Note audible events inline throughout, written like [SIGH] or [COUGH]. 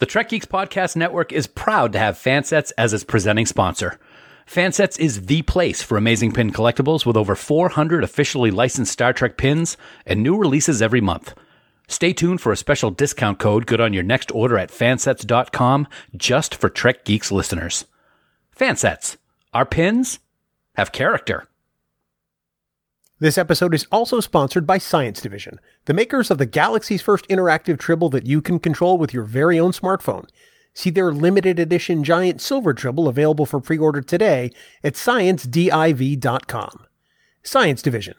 The Trek Geeks Podcast Network is proud to have Fansets as its presenting sponsor. Fansets is the place for amazing pin collectibles with over 400 officially licensed Star Trek pins and new releases every month. Stay tuned for a special discount code good on your next order at fansets.com just for Trek Geeks listeners. Fansets. Our pins have character. This episode is also sponsored by Science Division, the makers of the galaxy's first interactive tribble that you can control with your very own smartphone. See their limited edition giant silver tribble available for pre-order today at sciencediv.com. Science Division.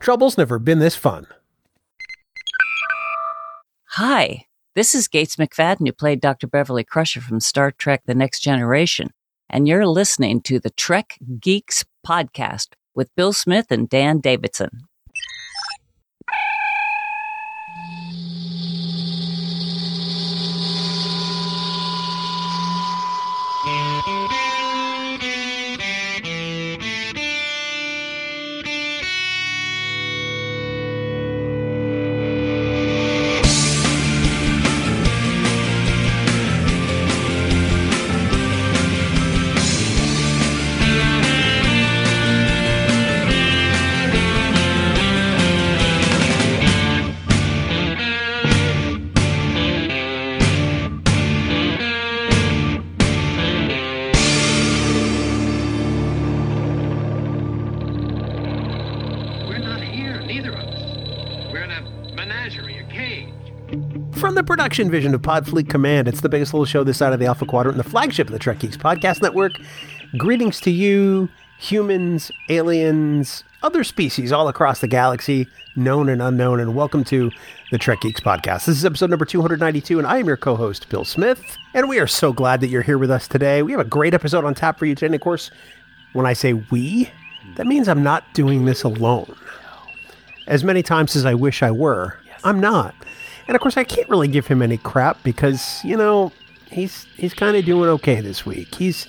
Trouble's never been this fun. Hi, this is Gates McFadden, who played Dr. Beverly Crusher from Star Trek The Next Generation, and you're listening to the Trek Geeks podcast with Bill Smith and Dan Davidson. Vision of Podfleet Command, it's the biggest little show this side of the Alpha Quadrant and the flagship of the Trek Geeks Podcast Network. Greetings to you, humans, aliens, other species all across the galaxy, known and unknown, and welcome to the Trek Geeks Podcast. This is episode number 292, and I am your co host, Bill Smith. And we are so glad that you're here with us today. We have a great episode on tap for you today. And of course, when I say we, that means I'm not doing this alone. As many times as I wish I were, I'm not. And of course, I can't really give him any crap because you know he's he's kind of doing okay this week. He's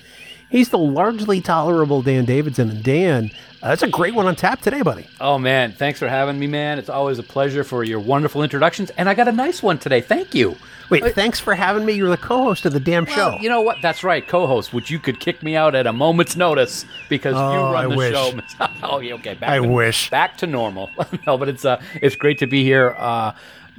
he's the largely tolerable Dan Davidson, and Dan, uh, that's a great one on tap today, buddy. Oh man, thanks for having me, man. It's always a pleasure for your wonderful introductions, and I got a nice one today. Thank you. Wait, thanks for having me. You're the co-host of the damn show. Well, you know what? That's right, co-host, which you could kick me out at a moment's notice because you Oh, run I the wish. show. [LAUGHS] oh, yeah, okay. Back I to, wish. back to normal. [LAUGHS] no, but it's uh, it's great to be here. Uh,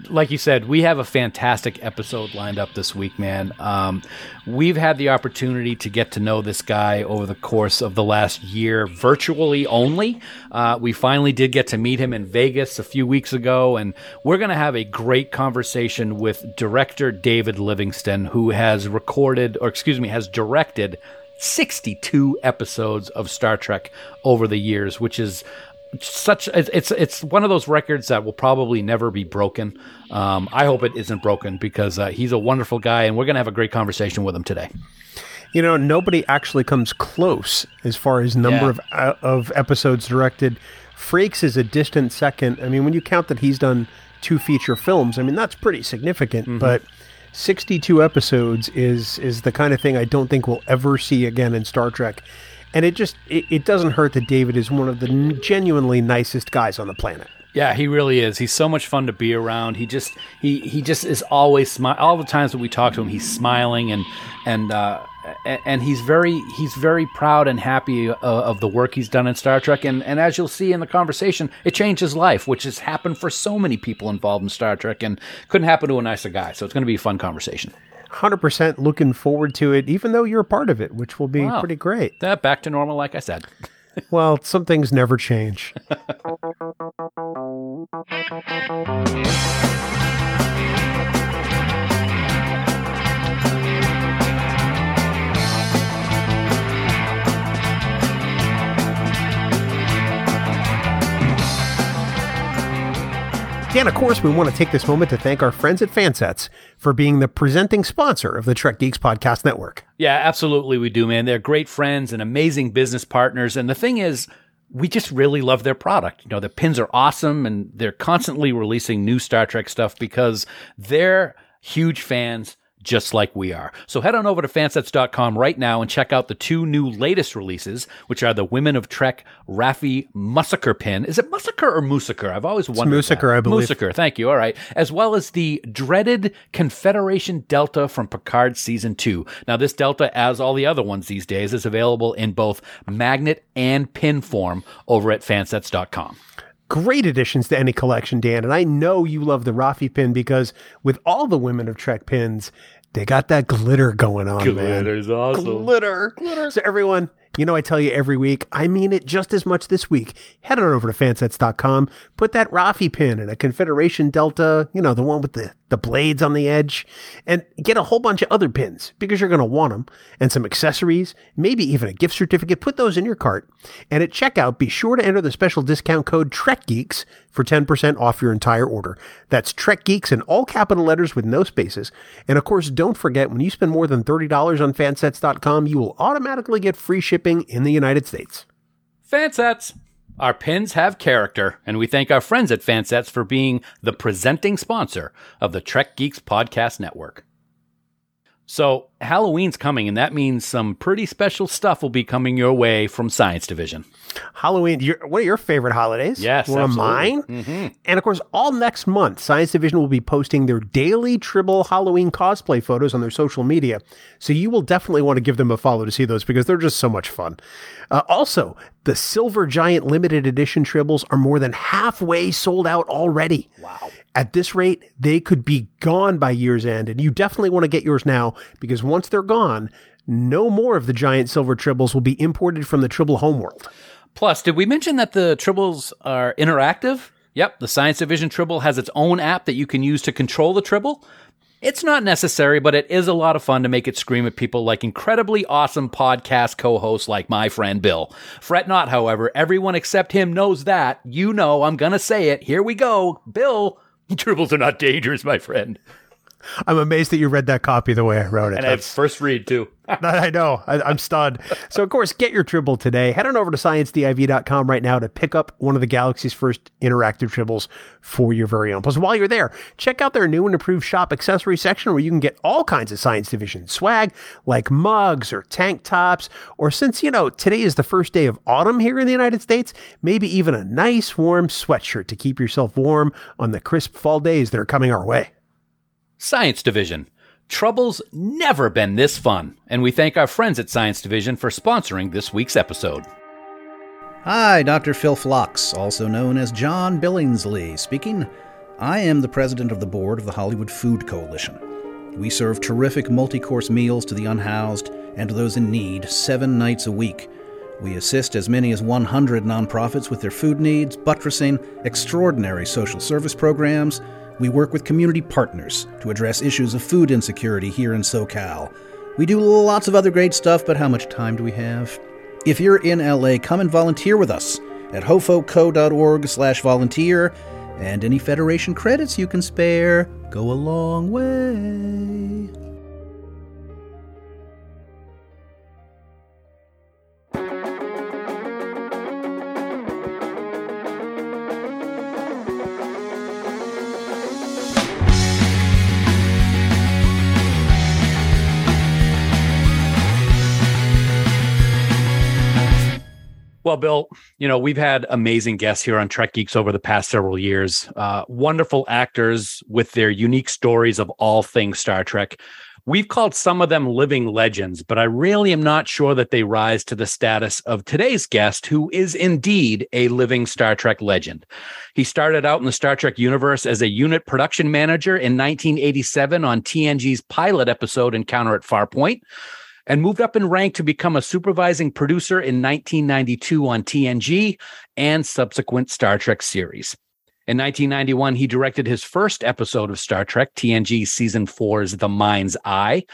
like you said, we have a fantastic episode lined up this week, man. Um, we've had the opportunity to get to know this guy over the course of the last year, virtually only. Uh, we finally did get to meet him in Vegas a few weeks ago, and we're going to have a great conversation with director David Livingston, who has recorded, or excuse me, has directed 62 episodes of Star Trek over the years, which is such it's it's, one of those records that will probably never be broken. Um, I hope it isn't broken because uh, he's a wonderful guy, and we're gonna have a great conversation with him today. You know, nobody actually comes close as far as number Yeah. of uh, of episodes directed. Frakes is a distant second. I mean, when you count that he's done two feature films, I mean that's pretty significant. Mm-hmm. But 62 episodes is is the kind of thing I don't think we'll ever see again in Star Trek. And it just it, it doesn't hurt that David is one of the genuinely nicest guys on the planet. Yeah, he really is. He's so much fun to be around. He just he he just is always smile. All the times that we talk to him, he's smiling and and uh, and he's very he's very proud and happy uh, of the work he's done in Star Trek. And and as you'll see in the conversation, it changed his life, which has happened for so many people involved in Star Trek, and couldn't happen to a nicer guy. So it's going to be a fun conversation. 100% looking forward to it, even though you're a part of it, which will be Wow. pretty great. That back to normal, like I said. [LAUGHS] Well, some things never change. [LAUGHS] Dan, of course, we want to take this moment to thank our friends at Fansets for being the presenting sponsor of the Trek Geeks Podcast Network. Yeah, absolutely, we do, man. They're great friends and amazing business partners. And the thing is, we just really love their product. You know, the pins are awesome, and they're constantly releasing new Star Trek stuff because they're huge fans just like we are. So head on over to fansets.com right now and check out the two new latest releases, which are the Women of Trek Raffi Musiker pin. Is it Musiker or Musiker? I've always wondered. Musiker, that. I believe. Musiker, thank you. All right. As well as the dreaded Confederation Delta from Picard Season 2. Now, this Delta, as all the other ones these days, is available in both magnet and pin form over at fansets.com great additions to any collection, Dan. And I know you love the Raffi pin because with all the Women of Trek pins, they got that glitter going on, man. Glitter's awesome. Glitter. Glitter. So everyone, you know I tell you every week, I mean it just as much this week. Head on over to fansets.com, put that Raffi pin in a Confederation Delta, you know, the one with the, the blades on the edge, and get a whole bunch of other pins because you're going to want them, and some accessories, maybe even a gift certificate. Put those in your cart. And at checkout, be sure to enter the special discount code TrekGeeks for 10% off your entire order. That's TrekGeeks in all capital letters with no spaces. And of course, don't forget when you spend more than $30 on fansets.com, you will automatically get free shipping in the United States. Fansets. Our pins have character, and we thank our friends at Fansets for being the presenting sponsor of the Trek Geeks Podcast Network. So, Halloween's coming, and that means some pretty special stuff will be coming your way from Science Division. Halloween, your, one of your favorite holidays. Yes, one of mine. And of course, all next month, Science Division will be posting their daily Tribble Halloween cosplay photos on their social media. So you will definitely want to give them a follow to see those because they're just so much fun. Uh, also, the Silver Giant limited edition Tribbles are more than halfway sold out already. Wow. At this rate, they could be gone by year's end, and you definitely want to get yours now because once they're gone, no more of the giant silver tribbles will be imported from the Tribble homeworld. Plus, did we mention that the Tribbles are interactive? Yep, the Science Division Tribble has its own app that you can use to control the Tribble. It's not necessary, but it is a lot of fun to make it scream at people like incredibly awesome podcast co hosts like my friend Bill. Fret not, however, everyone except him knows that. You know, I'm gonna say it. Here we go. Bill, [LAUGHS] Tribbles are not dangerous, my friend. I'm amazed that you read that copy the way I wrote it. And I first read too. [LAUGHS] I know. I, I'm stunned. So, of course, get your Tribble today. Head on over to sciencediv.com right now to pick up one of the Galaxy's first interactive Tribbles for your very own. Plus, while you're there, check out their new and improved shop accessory section where you can get all kinds of Science Division swag like mugs or tank tops. Or since, you know, today is the first day of autumn here in the United States, maybe even a nice warm sweatshirt to keep yourself warm on the crisp fall days that are coming our way. Science Division. Trouble's never been this fun, and we thank our friends at Science Division for sponsoring this week's episode. Hi, Dr. Phil Phlox, also known as John Billingsley, speaking. I am the president of the board of the Hollywood Food Coalition. We serve terrific multi course meals to the unhoused and to those in need seven nights a week. We assist as many as 100 nonprofits with their food needs, buttressing extraordinary social service programs. We work with community partners to address issues of food insecurity here in SoCal. We do lots of other great stuff, but how much time do we have? If you're in LA, come and volunteer with us at hofoco.org slash volunteer, and any Federation credits you can spare go a long way. Well, Bill, you know, we've had amazing guests here on Trek Geeks over the past several years. Uh, wonderful actors with their unique stories of all things Star Trek. We've called some of them living legends, but I really am not sure that they rise to the status of today's guest, who is indeed a living Star Trek legend. He started out in the Star Trek universe as a unit production manager in 1987 on TNG's pilot episode Encounter at Farpoint and moved up in rank to become a supervising producer in 1992 on TNG and subsequent Star Trek series. In 1991, he directed his first episode of Star Trek, TNG Season 4's The Mind's Eye.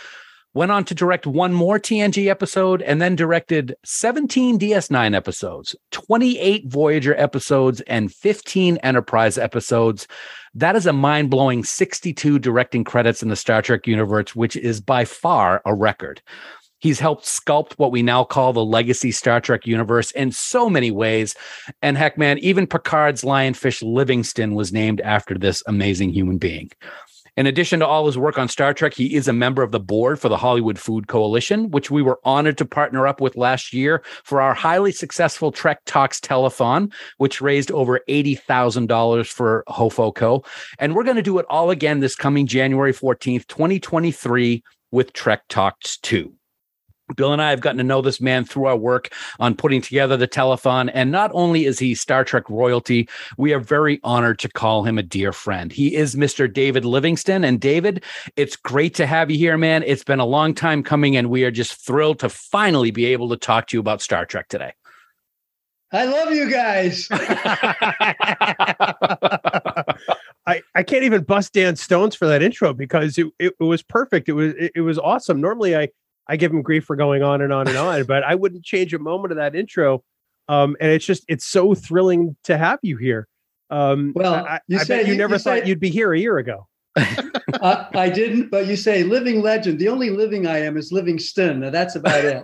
Went on to direct one more TNG episode and then directed 17 DS9 episodes, 28 Voyager episodes, and 15 Enterprise episodes. That is a mind blowing 62 directing credits in the Star Trek universe, which is by far a record. He's helped sculpt what we now call the legacy Star Trek universe in so many ways. And heck, man, even Picard's lionfish Livingston was named after this amazing human being. In addition to all his work on Star Trek, he is a member of the board for the Hollywood Food Coalition, which we were honored to partner up with last year for our highly successful Trek Talks telethon, which raised over $80,000 for HOFOCO. And we're going to do it all again this coming January 14th, 2023 with Trek Talks 2. Bill and I have gotten to know this man through our work on putting together the telethon. And not only is he Star Trek royalty, we are very honored to call him a dear friend. He is Mr. David Livingston. And David, it's great to have you here, man. It's been a long time coming, and we are just thrilled to finally be able to talk to you about Star Trek today. I love you guys. [LAUGHS] I, I can't even bust Dan Stones for that intro because it, it, it was perfect. It was it, it was awesome. Normally I I give him grief for going on and on and on, but I wouldn't change a moment of that intro. Um, and it's just it's so thrilling to have you here. Um, Well, I, you I say- bet you you- never you thought say- you'd be here a year ago. [LAUGHS] I, I didn't, but you say living legend. The only living I am is Livingston. Now that's about it.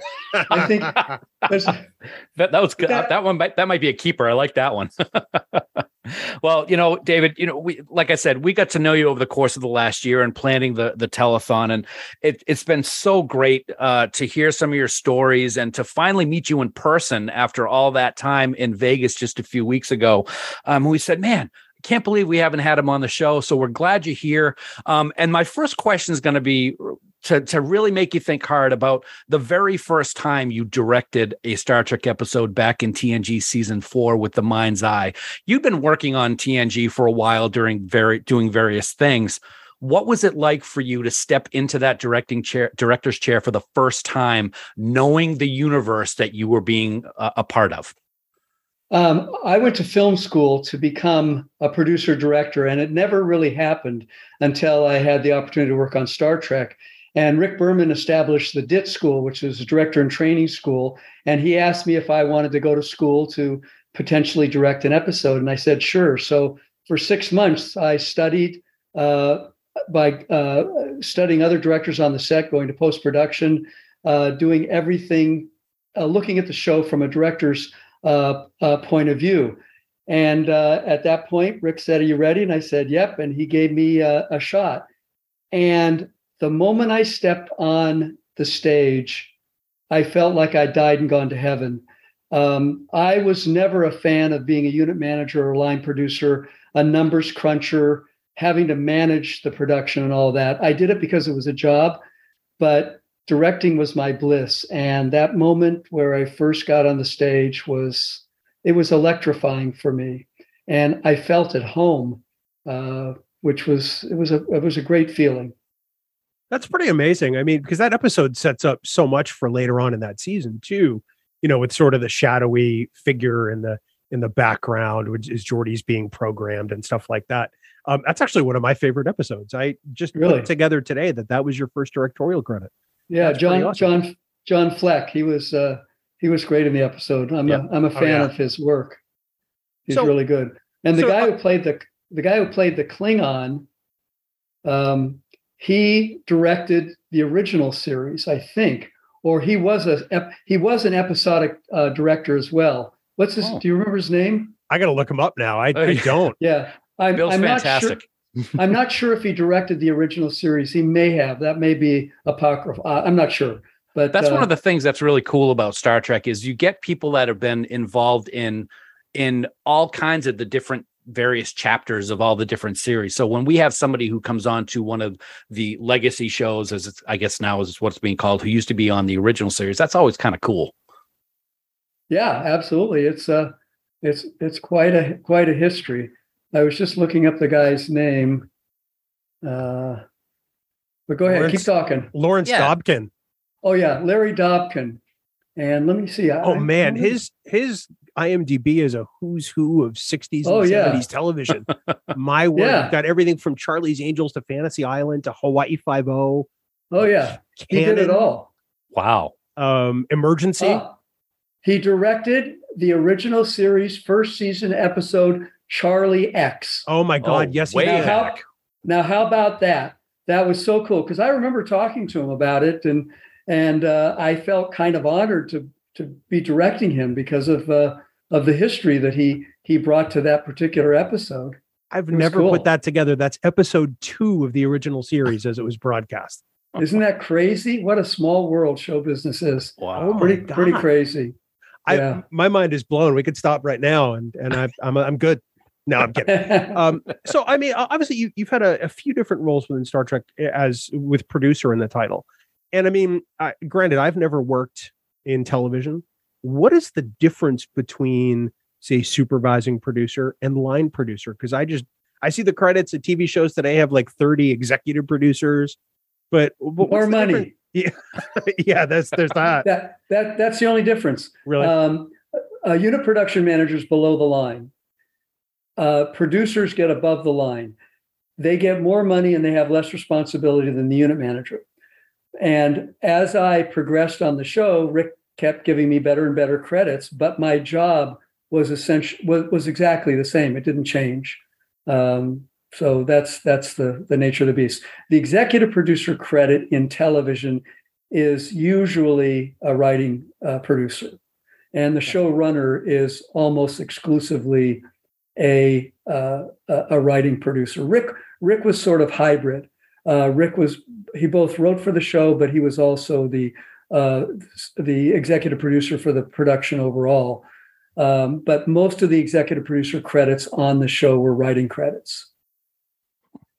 I think [LAUGHS] That, that was good. That- That, one might, that might be a keeper. I like that one. [LAUGHS] well, you know, David, you know, we like I said, we got to know you over the course of the last year and planning the the telethon, and it, it's been so great uh, to hear some of your stories and to finally meet you in person after all that time in Vegas just a few weeks ago. Um, we said, man. Can't believe we haven't had him on the show. So we're glad you're here. Um, and my first question is going to be to, to really make you think hard about the very first time you directed a Star Trek episode back in TNG season four with the Mind's Eye. You've been working on TNG for a while during very doing various things. What was it like for you to step into that directing chair, director's chair for the first time, knowing the universe that you were being a, a part of? Um, I went to film school to become a producer director, and it never really happened until I had the opportunity to work on Star Trek. And Rick Berman established the DIT School, which is a director and training school. And he asked me if I wanted to go to school to potentially direct an episode. And I said, sure. So for six months, I studied uh, by uh, studying other directors on the set, going to post production, uh, doing everything, uh, looking at the show from a director's uh, uh, point of view. And uh, at that point, Rick said, Are you ready? And I said, Yep. And he gave me a, a shot. And the moment I stepped on the stage, I felt like I died and gone to heaven. Um, I was never a fan of being a unit manager or line producer, a numbers cruncher, having to manage the production and all that. I did it because it was a job, but directing was my bliss. And that moment where I first got on the stage was it was electrifying for me, and I felt at home, uh, which was it was a it was a great feeling. That's pretty amazing. I mean, because that episode sets up so much for later on in that season too. You know, with sort of the shadowy figure in the in the background, which is Geordi's being programmed and stuff like that. Um, that's actually one of my favorite episodes. I just put Really? it together today that that was your first directorial credit. Yeah, That's John awesome. John John Fleck. He was uh, he was great in the episode. I'm Yeah. a I'm a Oh, fan yeah. of his work. He's So- really good. And the so, guy who played the the guy who played the Klingon, um, he directed the original series, I think, or he was a he was an episodic uh, director as well. What's his? Oh. Do you remember his name? I got to look him up now. I, Oh, I [LAUGHS] don't. Yeah, I'm, Bill's I'm not fantastic. sure. [LAUGHS] I'm not sure if he directed the original series. He may have. That may be apocryphal. Uh, I'm not sure. But that's one uh, of the things that's really cool about Star Trek is you get people that have been involved in in all kinds of the different various chapters of all the different series. So when we have somebody who comes on to one of the legacy shows, as it's, I guess now is what's being called, who used to be on the original series, that's always kind of cool. Yeah, absolutely. It's uh it's it's quite a quite a history. I was just looking up the guy's name. Uh but go ahead, Lawrence- keep talking. Lawrence Yeah. Dobkin. Oh yeah, Larry Dobkin. And let me see. I- Oh I- man, I- his his IMDb is a who's who of 60s Oh, and yeah. 70s television. [LAUGHS] My word, Yeah. Got everything from Charlie's Angels to Fantasy Island to Hawaii Five O. Oh yeah, he did it all. Wow. Um, Emergency. Ah, he directed the original series first season episode Charlie X. oh my God, Oh, yes, way. Now, how, back. now, how about that? That was so cool because I remember talking to him about it, and and uh, I felt kind of honored to to be directing him because of uh, of the history that he he brought to that particular episode. I've never cool. put that together. That's episode two of the original series as it was broadcast. Isn't that crazy? What a small world show business is. Oh my Pretty God. pretty crazy. I, Yeah. my mind is blown. We could stop right now, and and I, I'm I'm good. No, I'm kidding. [LAUGHS] um, so I mean, obviously, you, you've had a, a few different roles within Star Trek as with producer in the title, and I mean, I, granted, I've never worked in television. What is the difference between, say, supervising producer and line producer? Because I just I see the credits at TV shows today have like 30 executive producers, but, but More money. difference? [LAUGHS] [LAUGHS] Yeah, that's there's that. That that that's the only difference. Really, Um, uh, unit production managers below the line. Uh, producers get above the line. They get more money and they have less responsibility than the unit manager. And as I progressed on the show, Rick kept giving me better and better credits, but my job was essentially was, was exactly the same. It didn't change. Um, so that's that's the the nature of the beast. The executive producer credit in television is usually a writing uh, producer, and the showrunner is almost exclusively a uh, a writing producer. Rick Rick was sort of hybrid. Uh, Rick was he both wrote for the show, but he was also the uh, the executive producer for the production overall. Um, but most of the executive producer credits on the show were writing credits.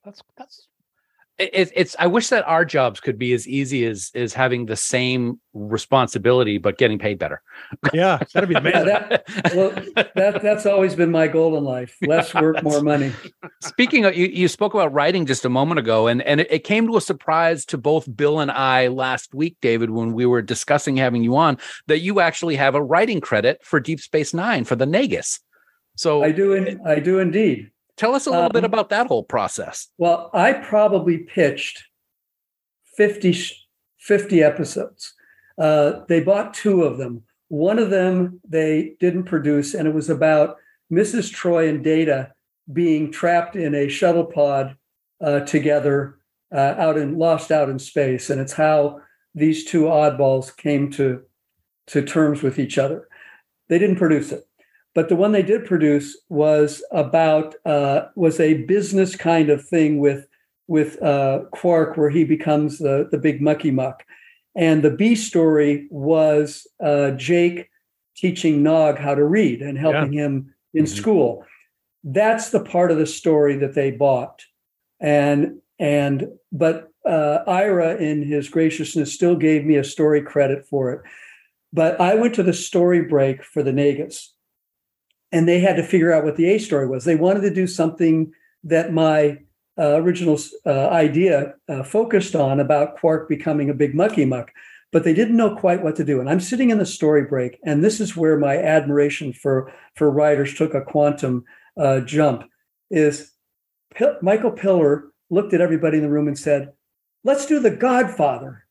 That's that's. It, it's. I wish that our jobs could be as easy as as having the same responsibility but getting paid better. yeah, that'd be [LAUGHS] Yeah, amazing. that, well, that that's always been my goal in life: [LAUGHS] less work, more money. Speaking of, you, you spoke about writing just a moment ago, and and it, it came to a surprise to both Bill and I last week, David, when we were discussing having you on, that you actually have a writing credit for Deep Space Nine for the Nagus. So I do, in, I do indeed. Tell us a little bit Um, about that whole process. Well, I probably pitched 50, 50 episodes. Uh, they bought two of them. One of them they didn't produce, and it was about Mrs. Troi and Data being trapped in a shuttle pod uh, together uh, out in lost out in space, and it's how these two oddballs came to to terms with each other. They didn't produce it, but the one they did produce was about uh, was a business kind of thing with with uh, Quark, where he becomes the the big mucky muck, and the B story was uh, Jake teaching Nog how to read and helping him in Mhm. school. That's the part of the story that they bought, and and but uh, Ira, in his graciousness, still gave me a story credit for it. But I went to the story break for the Nagus, and they had to figure out what the A story was. They wanted to do something that my uh, original uh, idea uh, focused on about Quark becoming a big mucky muck, but they didn't know quite what to do. And I'm sitting in the story break, and this is where my admiration for for writers took a quantum uh, jump. Is Pil- Michael Piller looked at everybody in the room and said, "Let's do The Godfather."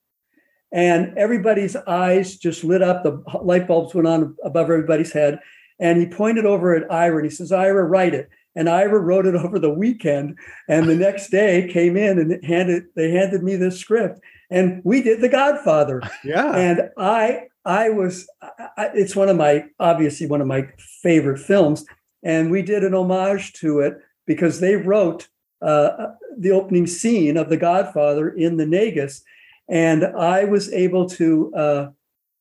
And everybody's eyes just lit up. The light bulbs went on above everybody's head. And he pointed over at Ira and he says, Ira, write it. And Ira wrote it [LAUGHS] over the weekend. And the next day came in and handed they handed me this script. And we did The Godfather. Yeah. And I I was I, it's one of my obviously one of my favorite films. And we did an homage to it because they wrote uh, the opening scene of The Godfather in the Nagus. And I was able to uh,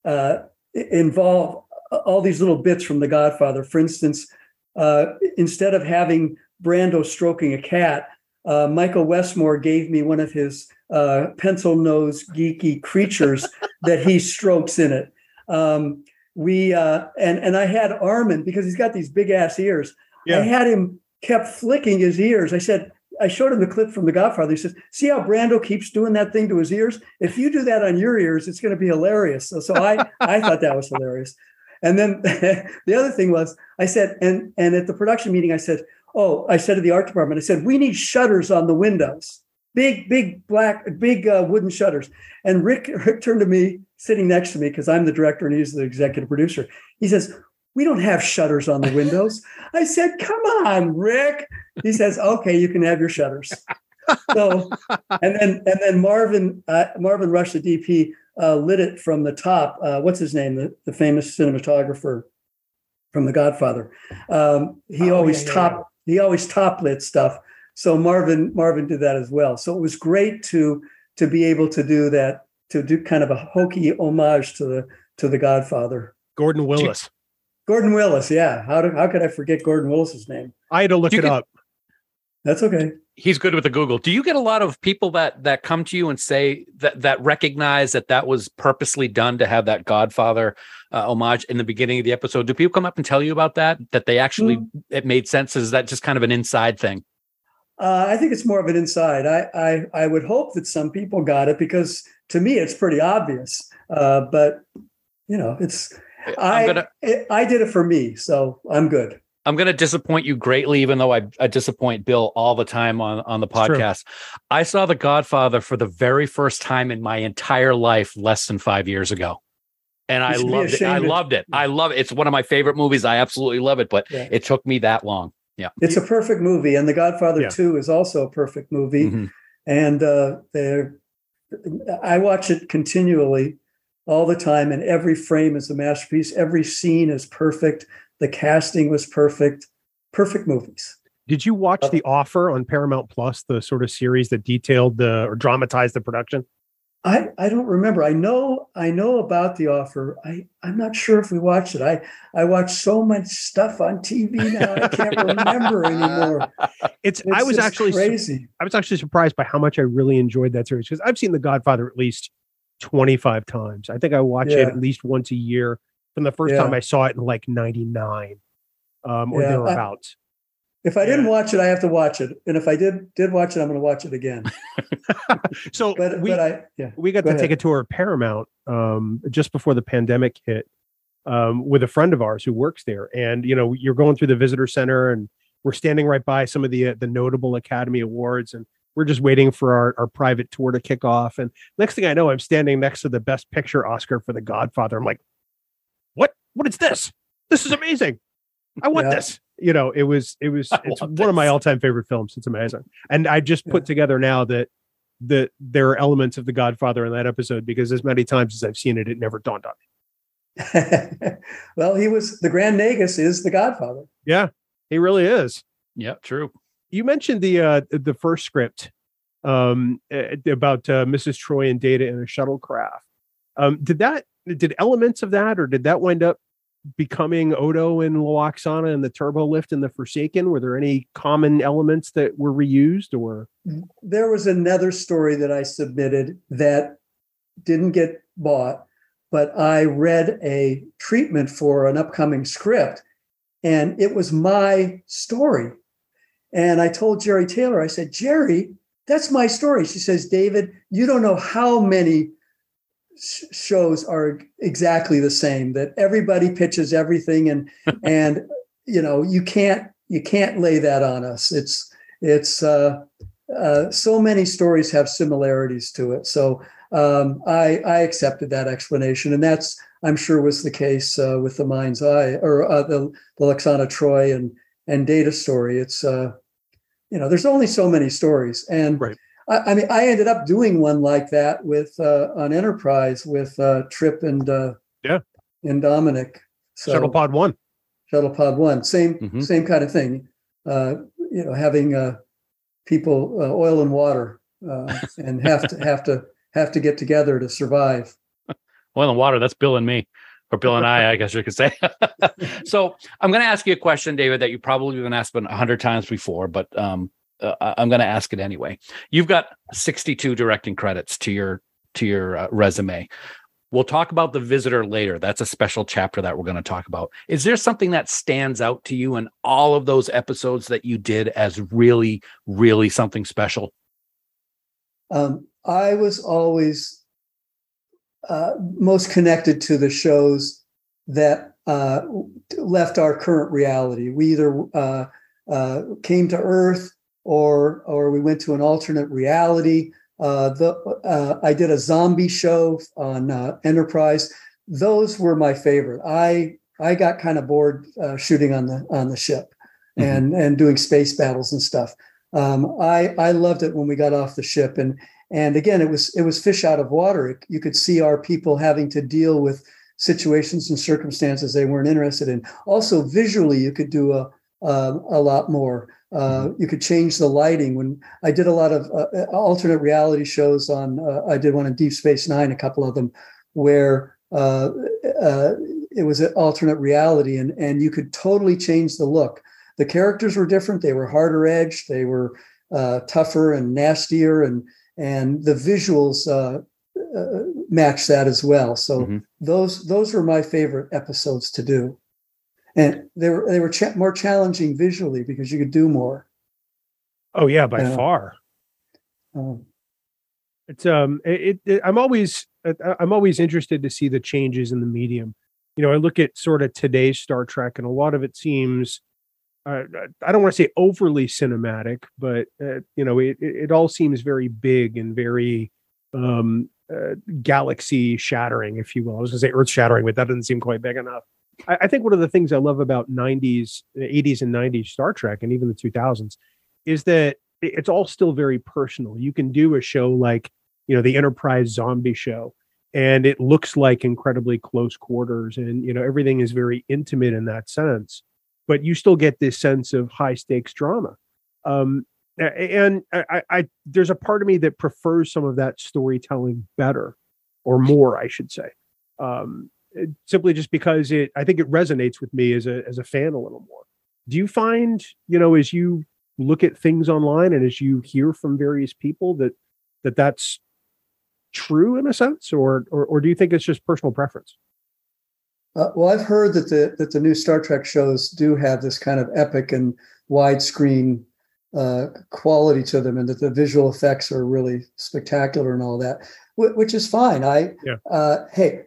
uh, involve all these little bits from The Godfather. For instance, uh, instead of having Brando stroking a cat, uh, Michael Westmore gave me one of his uh, pencil nosed geeky creatures [LAUGHS] that he strokes in it. Um, we uh, and and I had Armin because he's got these big ass ears. Yeah. I had him kept flicking his ears. I said, I showed him the clip from The Godfather. He says, "See how Brando keeps doing that thing to his ears? If you do that on your ears, it's going to be hilarious." So, so I I thought that was hilarious. And then [LAUGHS] the other thing was, I said, and and at the production meeting, I said, "Oh, I said to the art department, I said we need shutters on the windows, big, big black, big uh, wooden shutters." And Rick [LAUGHS] Rick turned to me, sitting next to me, because I'm the director and he's the executive producer. He says, "We don't have shutters on the windows." I said, "Come on, Rick." He says, "Okay, you can have your shutters." So, and then and then Marvin uh, Marvin Rush, the DP, uh, lit it from the top. Uh, what's his name? The, the famous cinematographer from The Godfather. Um, he Oh, always yeah, yeah, top he always top lit stuff. So Marvin Marvin did that as well. So it was great to to be able to do that to do kind of a hokey homage to the to the Godfather. Gordon Willis. Gordon Willis, yeah. How do, how could I forget Gordon Willis's name? I had to look You it could- up. That's okay. He's good with the Google. Do you get a lot of people that that come to you and say that that recognize that that was purposely done to have that Godfather uh, homage in the beginning of the episode? Do people come up and tell you about that? That they actually it made sense? Is that just kind of an inside thing? Uh, I think it's more of an inside. I, I I would hope that some people got it because to me it's pretty obvious. Uh, but you know, it's I'm I gonna it, I did it for me, so I'm good. I'm going to disappoint you greatly, even though I, I disappoint Bill all the time on, on the podcast. I saw The Godfather for the very first time in my entire life less than five years ago. And I loved it. I loved it. [LAUGHS] I love it. It's one of my favorite movies. I absolutely love it, but Yeah. it took me that long. Yeah. It's a perfect movie, and The Godfather Yeah. Two is also a perfect movie. Mhm. And uh, they're, I watch it continually, all the time, and every frame is a masterpiece. Every scene is perfect. The casting was perfect. Perfect movies. Did you watch Uh, The Offer on Paramount Plus, the sort of series that detailed the or dramatized the production? I, I don't remember. I know I know about the offer. I I'm not sure if we watched it. I I watch so much stuff on TV now. I can't [LAUGHS] remember anymore. It's, It's I was actually crazy. I was actually surprised by how much I really enjoyed that series because I've seen The Godfather at least 25 times. I think I watch it at least once a year from the first Yeah. time I saw it in like 99 um, or Yeah, thereabouts. If I didn't watch it, I have to watch it. And if I did did watch it, I'm going to watch it again. [LAUGHS] so But we, but I yeah. we got Go to take a tour of Paramount um, just before the pandemic hit um, with a friend of ours who works there. And you know, you're going through the visitor center, and we're standing right by some of the uh, the notable Academy Awards, and we're just waiting for our, our private tour to kick off. And next thing I know, I'm standing next to the Best Picture Oscar for The Godfather. I'm like, what? What is this? This is amazing. I want Yeah. this. You know, it was it was I it's want one of my all time favorite films. It's amazing. And I just put Yeah. together now that that there are elements of The Godfather in that episode because as many times as I've seen it, it never dawned on me. [LAUGHS] well, he was the Grand Nagus is the Godfather. Yeah, he really is. Yeah, true. You mentioned the uh, the first script um, about uh, Mrs. Troi and Data in a shuttlecraft. Um, did that did elements of that, or did that wind up becoming Odo and Lwaxana and the turbo lift and the Forsaken? Were there any common elements that were reused, or There was another story that I submitted that didn't get bought, but I read a treatment for an upcoming script, and it was my story. And I told Jeri Taylor, I said, Jeri, that's my story. She says, David, you don't know how many shows are exactly the same that everybody pitches everything and [LAUGHS] and you know you can't you can't lay that on us. It's it's uh, uh, so many stories have similarities to it. So um, I, I accepted that explanation and that's i'm sure was the case uh, with the mind's eye or uh, the, the Lwaxana Troi and and data story. It's uh, you know there's only so many stories and Right. I, I mean i ended up doing one like that with uh, on enterprise with uh, trip and uh, Yeah. and dominic so Shuttle Pod One? shuttle pod one same Mhm. same kind of thing uh, you know having uh, people uh, oil and water uh, and have to have to have to get together to survive [LAUGHS] Oil and water, that's Bill and me, or Bill and I, I guess you could say. [LAUGHS] so I'm going to ask you a question, David, that you probably been asked a hundred times before, but um, uh, I'm going to ask it anyway. You've got 62 directing credits to your to your uh, resume. We'll talk about the visitor later. That's a special chapter that we're going to talk about. Is there something that stands out to you in all of those episodes that you did as really, really something special? um, i was always uh, most connected to the shows that uh, left our current reality we either uh, uh, came to earth or or we went to an alternate reality uh, the uh, I did a zombie show on uh, Enterprise. Those were my favorite. I I got kind of bored uh, shooting on the on the ship and and doing space battles and stuff. Um, I I loved it when we got off the ship and and again it was it was fish out of water. It- you could see our people having to deal with situations and circumstances they weren't interested in. Also visually, you could do a um, a lot more. Uh, you could change the lighting. When I did a lot of uh, alternate reality shows on, uh, I did one on Deep Space Nine, a couple of them, where uh, uh, it was an alternate reality, and and you could totally change the look. The characters were different. They were harder edged. They were uh, tougher and nastier, and and the visuals uh, uh, match that as well. So mm-hmm. those those were my favorite episodes to do, and they were they were cha- more challenging visually because you could do more. Oh yeah, by far. Um, it's um, it, it, I'm always I'm always interested to see the changes in the medium. You know, I look at sort of today's Star Trek, and a lot of it seems uh, I don't want to say overly cinematic, but uh, you know, it, it all seems very big and very um, uh, galaxy shattering, if you will. I was going to say earth shattering, but that doesn't seem quite big enough. I, I, think one of the things I love about 90s, 80s, and 90s Star Trek, and even the 2000s, is that it's all still very personal. You can do a show like, you know, the Enterprise Zombie Show, and it looks like incredibly close quarters, and you know, everything is very intimate in that sense but you still get this sense of high stakes drama. Um, and I, I, there's a part of me that prefers some of that storytelling better or more, I should say. Um, simply just because it, I think it resonates with me as a as a fan a little more. Do you find, you know, as you look at things online and as you hear from various people that that that's true in a sense, or or, or do you think it's just personal preference? Uh, well, I've heard that the that the new Star Trek shows do have this kind of epic and widescreen uh, quality to them, and that the visual effects are really spectacular and all that, which is fine. I yeah. uh, hey,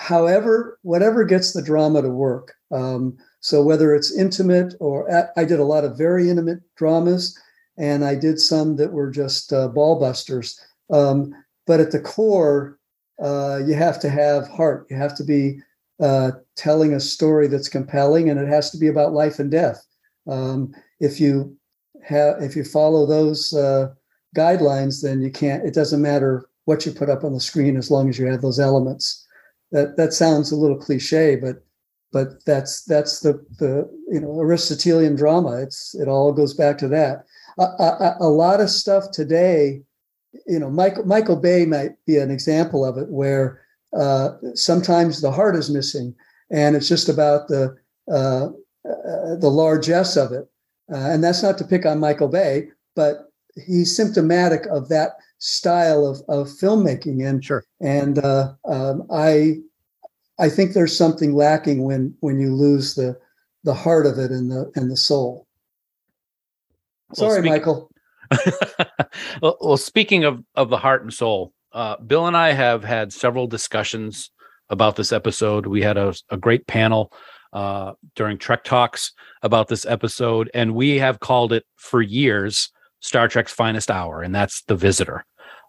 however, whatever gets the drama to work. Um, so whether it's intimate or I did a lot of very intimate dramas, and I did some that were just uh, ball busters. Um, but at the core, uh, you have to have heart. You have to be uh, telling a story that's compelling, and it has to be about life and death. Um, if you have, if you follow those uh, guidelines, then you can't. It doesn't matter what you put up on the screen as long as you have those elements. That that sounds a little cliche, but but that's that's the the you know Aristotelian drama. It's it all goes back to that. A, a, a lot of stuff today, you know, Michael Michael Bay might be an example of it, where uh, sometimes the heart is missing, and it's just about the uh, uh, the largesse of it. Uh, and that's not to pick on Michael Bay, but he's symptomatic of that style of, of filmmaking. And sure. And uh, um, I I think there's something lacking when when you lose the the heart of it and the and the soul. Sorry, well, speak- Michael. [LAUGHS] well, well, speaking of of the heart and soul, uh, Bill and I have had several discussions about this episode. We had a, a great panel uh, during Trek Talks about this episode, and we have called it for years Star Trek's finest hour, and that's The Visitor.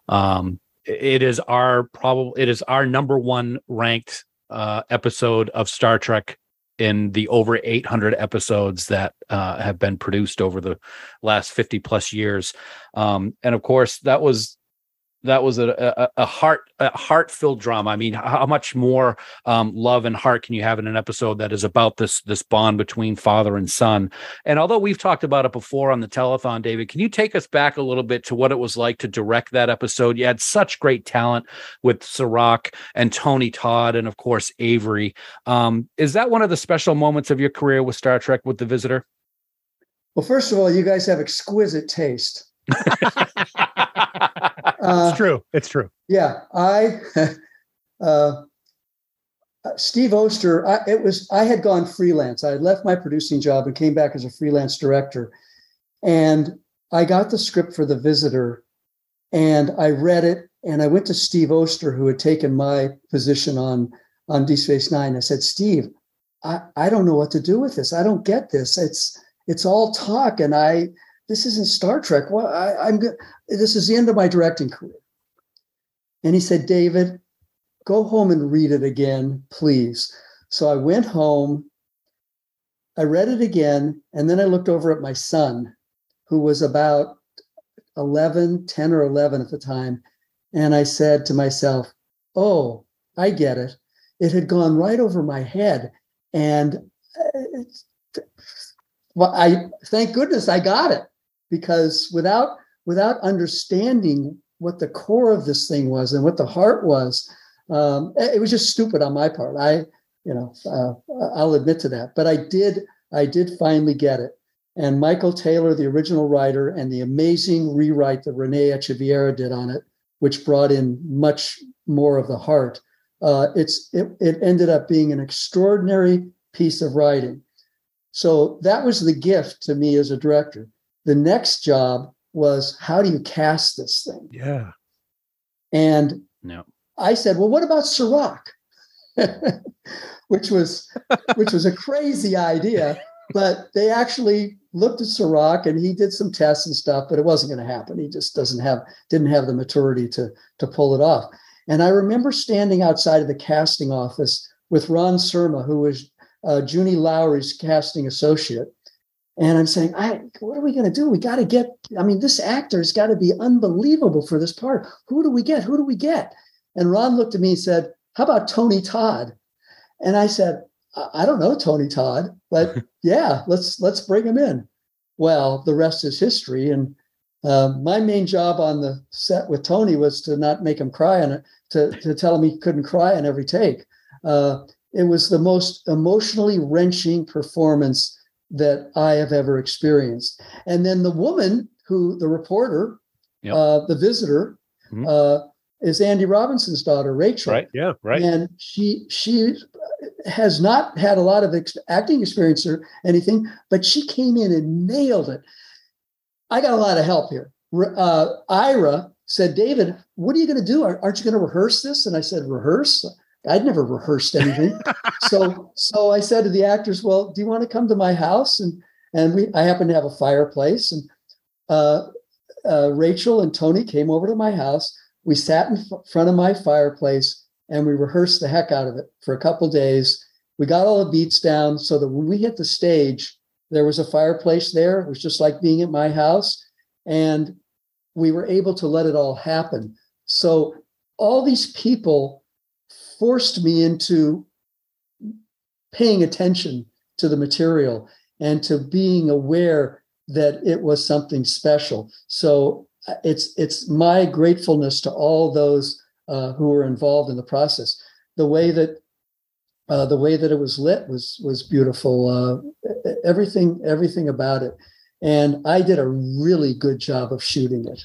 Um, it is our probably it is our number one ranked uh, episode of Star Trek in the over 800 episodes that uh, have been produced over the last 50 plus years. Um, and of course, that was that was a, a, a heart a heart filled drama. I mean, how much more um, love and heart can you have in an episode that is about this this bond between father and son? And although we've talked about it before on the telethon, David, can you take us back a little bit to what it was like to direct that episode? You had such great talent with Cirroc and Tony Todd, and of course Avery. Um, is that one of the special moments of your career with Star Trek with the Visitor? Well, first of all, you guys have exquisite taste. [LAUGHS] Uh, it's true. It's true. Yeah, I. [LAUGHS] Uh, Steve Oster, I, it was I had gone freelance. I had left my producing job and came back as a freelance director, and I got the script for The Visitor, and I read it, and I went to Steve Oster, who had taken my position on on Deep Space Nine. I said, Steve, I, I don't know what to do with this. I don't get this. It's it's all talk, and I this isn't Star Trek. Well, I, I'm good. This is the end of my directing career. And he said, David, go home and read it again, please. So I went home, I read it again, and then I looked over at my son, who was about 11, 10 or 11 at the time. And I said to myself, Oh, I get it. It had gone right over my head. And uh, well, I thank goodness I got it because without without understanding what the core of this thing was and what the heart was, um, it was just stupid on my part. I, you know, uh, I'll admit to that. But I did, I did finally get it. And Michael Taylor, the original writer, and the amazing rewrite that René Echevarria did on it, which brought in much more of the heart. Uh, it's it, it ended up being an extraordinary piece of writing. So that was the gift to me as a director. The next job was how do you cast this thing? Yeah. And No. I said, well, what about Cirroc? [LAUGHS] which was [LAUGHS] which was a crazy idea. But they actually looked at Cirroc and he did some tests and stuff, but it wasn't going to happen. He just doesn't have didn't have the maturity to to pull it off. And I remember standing outside of the casting office with Ron Surma, who was uh, Junie Lowry's casting associate. And I'm saying, I, what are we going to do? We got to get, I mean, this actor's got to be unbelievable for this part. Who do we get? Who do we get? And Ron looked at me and said, How about Tony Todd? And I said, I I don't know Tony Todd, but [LAUGHS] yeah, let's let's bring him in. Well, the rest is history. And uh, my main job on the set with Tony was to not make him cry and to, to tell him he couldn't cry on every take. Uh, it was the most emotionally wrenching performance that I have ever experienced. And then the woman who, the reporter, Yep. uh, the visitor, Mhm. uh, is Andy Robinson's daughter, Rachel. Right. Yeah. Right. And she she has not had a lot of ex- acting experience or anything, but she came in and nailed it. I got a lot of help here. Uh, Ira said, David, what are you going to do? Aren't you going to rehearse this? And I said, rehearse? I'd never rehearsed anything. [LAUGHS] so so I said to the actors, well, do you want to come to my house? And and we I happen to have a fireplace. And uh, uh, Rachel and Tony came over to my house. We sat in f- front of my fireplace and we rehearsed the heck out of it for a couple days. We got all the beats down so that when we hit the stage, there was a fireplace there. It was just like being at my house. And we were able to let it all happen. So all these people forced me into paying attention to the material and to being aware that it was something special. So uh, it's it's my gratefulness to all those uh, who were involved in the process. The way that uh, the way that it was lit was was beautiful. Uh, everything everything about it, and I did a really good job of shooting it.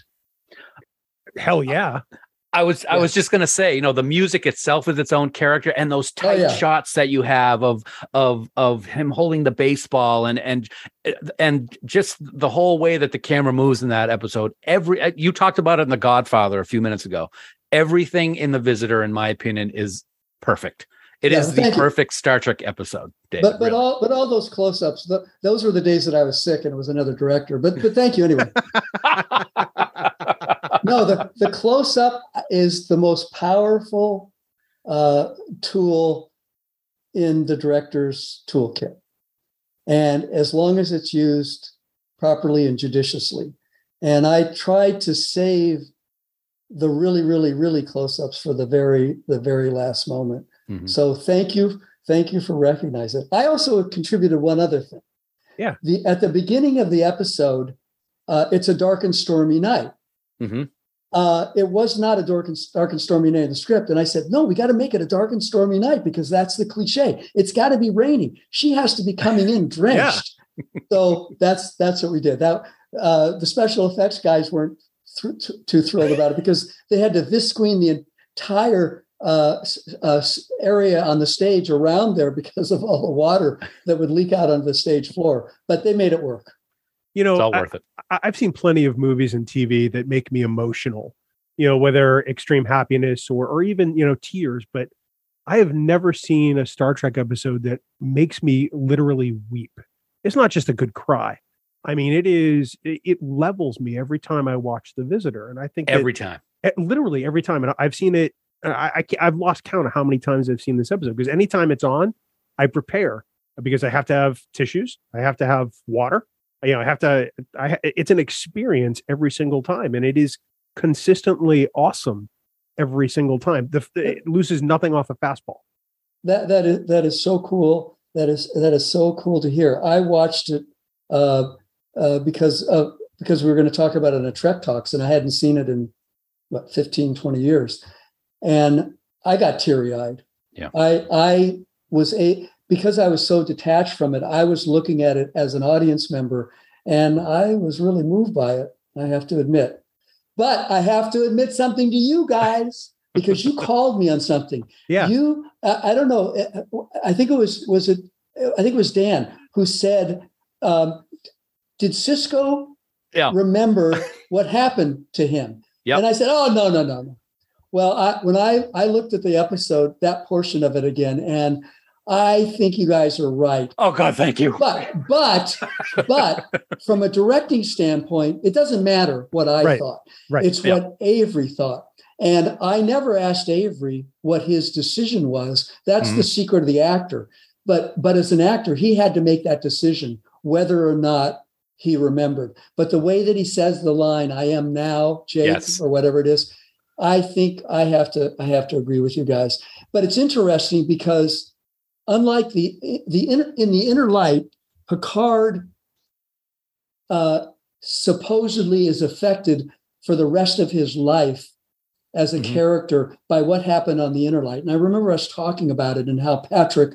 Hell yeah. I was I was just gonna say, you know, the music itself is its own character, and those tight yeah. shots that you have of of of him holding the baseball and and and just the whole way that the camera moves in that episode. Every uh, you talked about it in The Godfather a few minutes ago. Everything in the Visitor, in my opinion, is perfect. It is Yeah, the thank you. perfect Star Trek episode. Dave, but but really. all but all those close-ups, those were the days that I was sick and it was another director. But but thank you anyway. [LAUGHS] no, the, the close up is the most powerful uh, tool in the director's toolkit. And as long as it's used properly and judiciously. And I tried to save the really, really, really close ups for the very, the very last moment. Mhm. So thank you. Thank you for recognizing it. I also contributed one other thing. Yeah. The at the beginning of the episode, uh, it's a dark and stormy night Mhm. Uh, it was not a dark and, dark and stormy night in the script. And I said, no, we got to make it a dark and stormy night because that's the cliche. It's got to be raining. She has to be coming in [LAUGHS] drenched. so that's that's what we did. That uh, the special effects guys weren't thr- t- too thrilled about it because they had to visqueen the entire uh, uh, area on the stage around there because of all the water that would leak out onto the stage floor. But they made it work. You know, it's all I- worth it. I- I've seen plenty of movies and TV that make me emotional, you know, whether extreme happiness or or even, you know, tears, but I have never seen a Star Trek episode that makes me literally weep. It's not just a good cry. I mean, it is it, it levels me every time I watch The Visitor and I think Every time. literally every time and I've seen it I, I I've lost count of how many times I've seen this episode because anytime it's on, I prepare because I have to have tissues, I have to have water, you know, I have to. I it's an experience every single time, and it is consistently awesome every single time. The it loses nothing off a fastball. that that is that is so cool that is that is so cool to hear i watched it uh, uh, because of because we were going to talk about it in a Trek Talks, and I hadn't seen it in what 15, 20 years, and I got teary eyed. Yeah. I I was a because I was so detached from it. I was looking at it as an audience member, and I was really moved by it. I have to admit, but I have to admit something to you guys because you [LAUGHS] called me on something. Yeah. You, I, I don't know. I think it was was it. I think it was Dan who said, um, "Did Sisko Yeah. remember [LAUGHS] what happened to him?" Yep. And I said, "Oh no, no, no, no." Well, I, when I I looked at the episode, that portion of it again, and I think you guys are right. Oh God, thank you. But but but from a directing standpoint, it doesn't matter what I Right. thought. Right. It's Yeah. what Avery thought. And I never asked Avery what his decision was. That's Mm-hmm. the secret of the actor. But but as an actor, he had to make that decision whether or not he remembered. But the way that he says the line, I am now Jake Yes. or whatever it is, I think I have to I have to agree with you guys. But it's interesting because unlike the the inner, in the inner light, Picard uh, supposedly is affected for the rest of his life as a Mhm. character by what happened on the inner light. And I remember us talking about it and how Patrick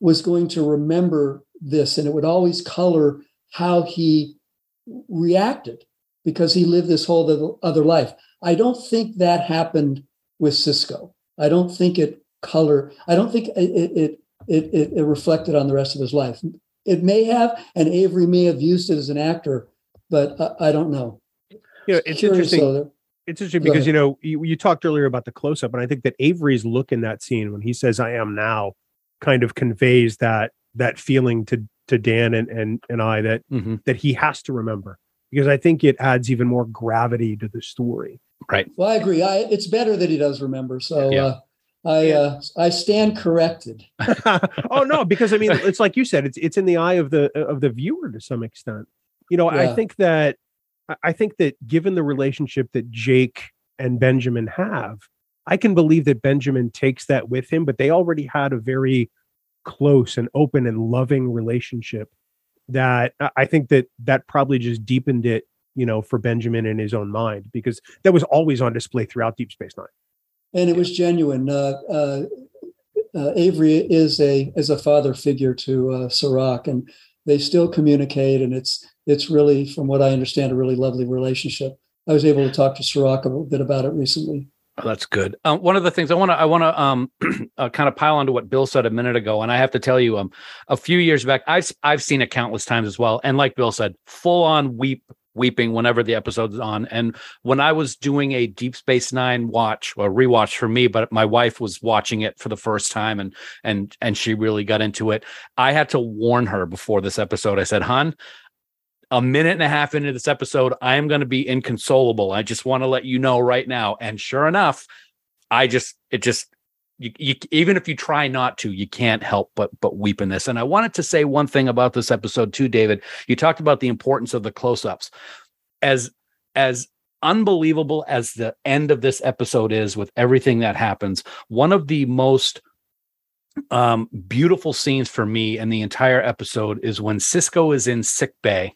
was going to remember this, and it would always color how he reacted because he lived this whole other- other life. I don't think that happened with Sisko. I don't think it color. I don't think it it it, it, it reflected on the rest of his life. It may have, and Avery may have used it as an actor, but I, I don't know. You know, it's Curious, interesting. though. It's interesting because you know you, you talked earlier about the close up, and I think that Avery's look in that scene when he says "I am now" kind of conveys that that feeling to to Dan and and and I that hmm that he has to remember because I think it adds even more gravity to the story. Right. Well, I agree. I, it's better that he does remember. So Yeah. uh, I uh, I stand corrected. [LAUGHS] oh no, because I mean it's like you said, it's it's in the eye of the of the viewer to some extent. You know, I think that I- I think that given the relationship that Jake and Benjamin have, I can believe that Benjamin takes that with him, but they already had a very close and open and loving relationship that I- I think that that probably just deepened it, you know, for Benjamin in his own mind because that was always on display throughout Deep Space Nine. And it was genuine. Uh, uh, uh, Avery is a is a father figure to uh, Cirroc, and they still communicate, and it's it's really, from what I understand, a really lovely relationship. I was able to talk to Cirroc a little bit about it recently. Oh, that's good. Um, one of the things I want to I want to um [CLEARS THROAT] uh, kind of pile onto what Bill said a minute ago, and I have to tell you, um, a few years back, I've I've seen it countless times as well, and like Bill said, full on weep weeping whenever the episode's on. And when I was doing a Deep Space Nine watch or rewatch for me, but my wife was watching it for the first time, and and and she really got into it. I had to warn her before this episode. I said, "Hun." A minute and a half into this episode, I am going to be inconsolable. I just want to let you know right now. And sure enough, I just it just you, you even if you try not to, you can't help but but weep in this. And I wanted to say one thing about this episode too, David. You talked about the importance of the close-ups. As as unbelievable as the end of this episode is with everything that happens, one of the most um beautiful scenes for me in the entire episode is when Sisko is in sick bay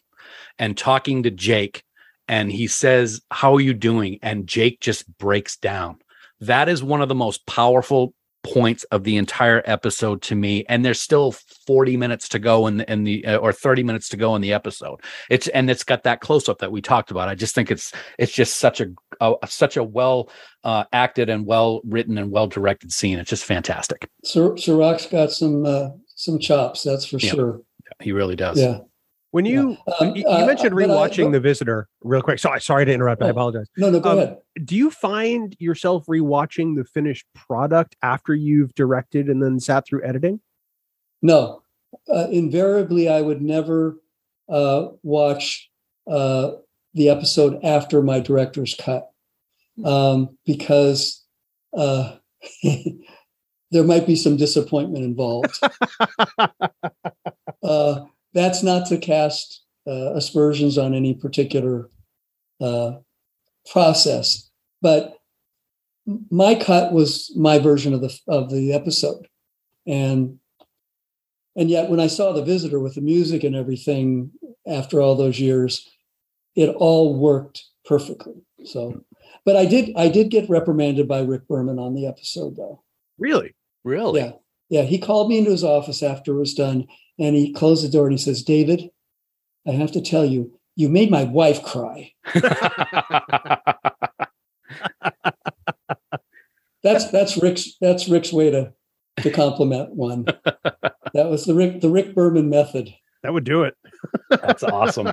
and talking to Jake and he says, "How are you doing?" and Jake just breaks down. That is one of the most powerful points of the entire episode to me and there's still 40 minutes to go in the, in the uh, or 30 minutes to go in the episode it's and it's got that close up that we talked about i just think it's it's just such a, a such a well uh, acted and well written and well directed scene it's just fantastic Sir, Cirroc's got some uh, some chops, that's for Yeah. sure. he really does Yeah. When you Um, you, uh, mentioned I- rewatching but- The Visitor real quick. Sorry, sorry to interrupt. I Oh. apologize. No, no, go Um, ahead. Do you find yourself rewatching the finished product after you've directed and then sat through editing? No, uh, invariably, I would never uh, watch uh, the episode after my director's cut um, because uh, [LAUGHS] there might be some disappointment involved. [LAUGHS] that's not to cast uh, aspersions on any particular uh, process, but my cut was my version of the of the episode, and and yet when I saw the visitor with the music and everything, after all those years, it all worked perfectly. So, but I did I did get reprimanded by Rick Berman on the episode though. Really? Really? Yeah. Yeah. He called me into his office after it was done and he closed the door and he says, David, I have to tell you, you made my wife cry. [LAUGHS] That's that's Rick's that's Rick's way to to compliment one. That was the Rick the Rick Berman method. That would do it. That's awesome.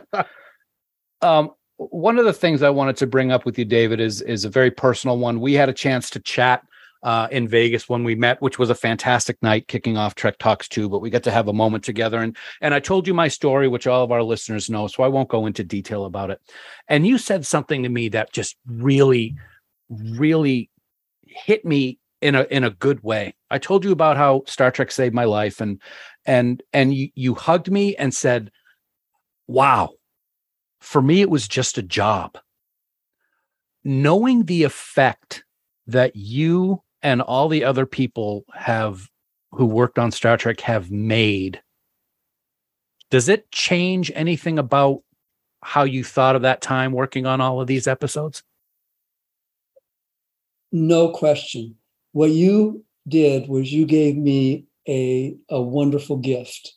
Um, one of the things I wanted to bring up with you, David, is is a very personal one. We had a chance to chat uh, in Vegas when we met, which was a fantastic night, kicking off Trek Talks two. But we got to have a moment together, and and I told you my story, which all of our listeners know, so I won't go into detail about it. And you said something to me that just really, really hit me in a in a good way. I told you about how Star Trek saved my life, and and and you, you hugged me and said, "Wow." For me, it was just a job. Knowing the effect that you and all the other people have who worked on Star Trek have made, does it change anything about how you thought of that time working on all of these episodes? No question. What you did was you gave me a, a wonderful gift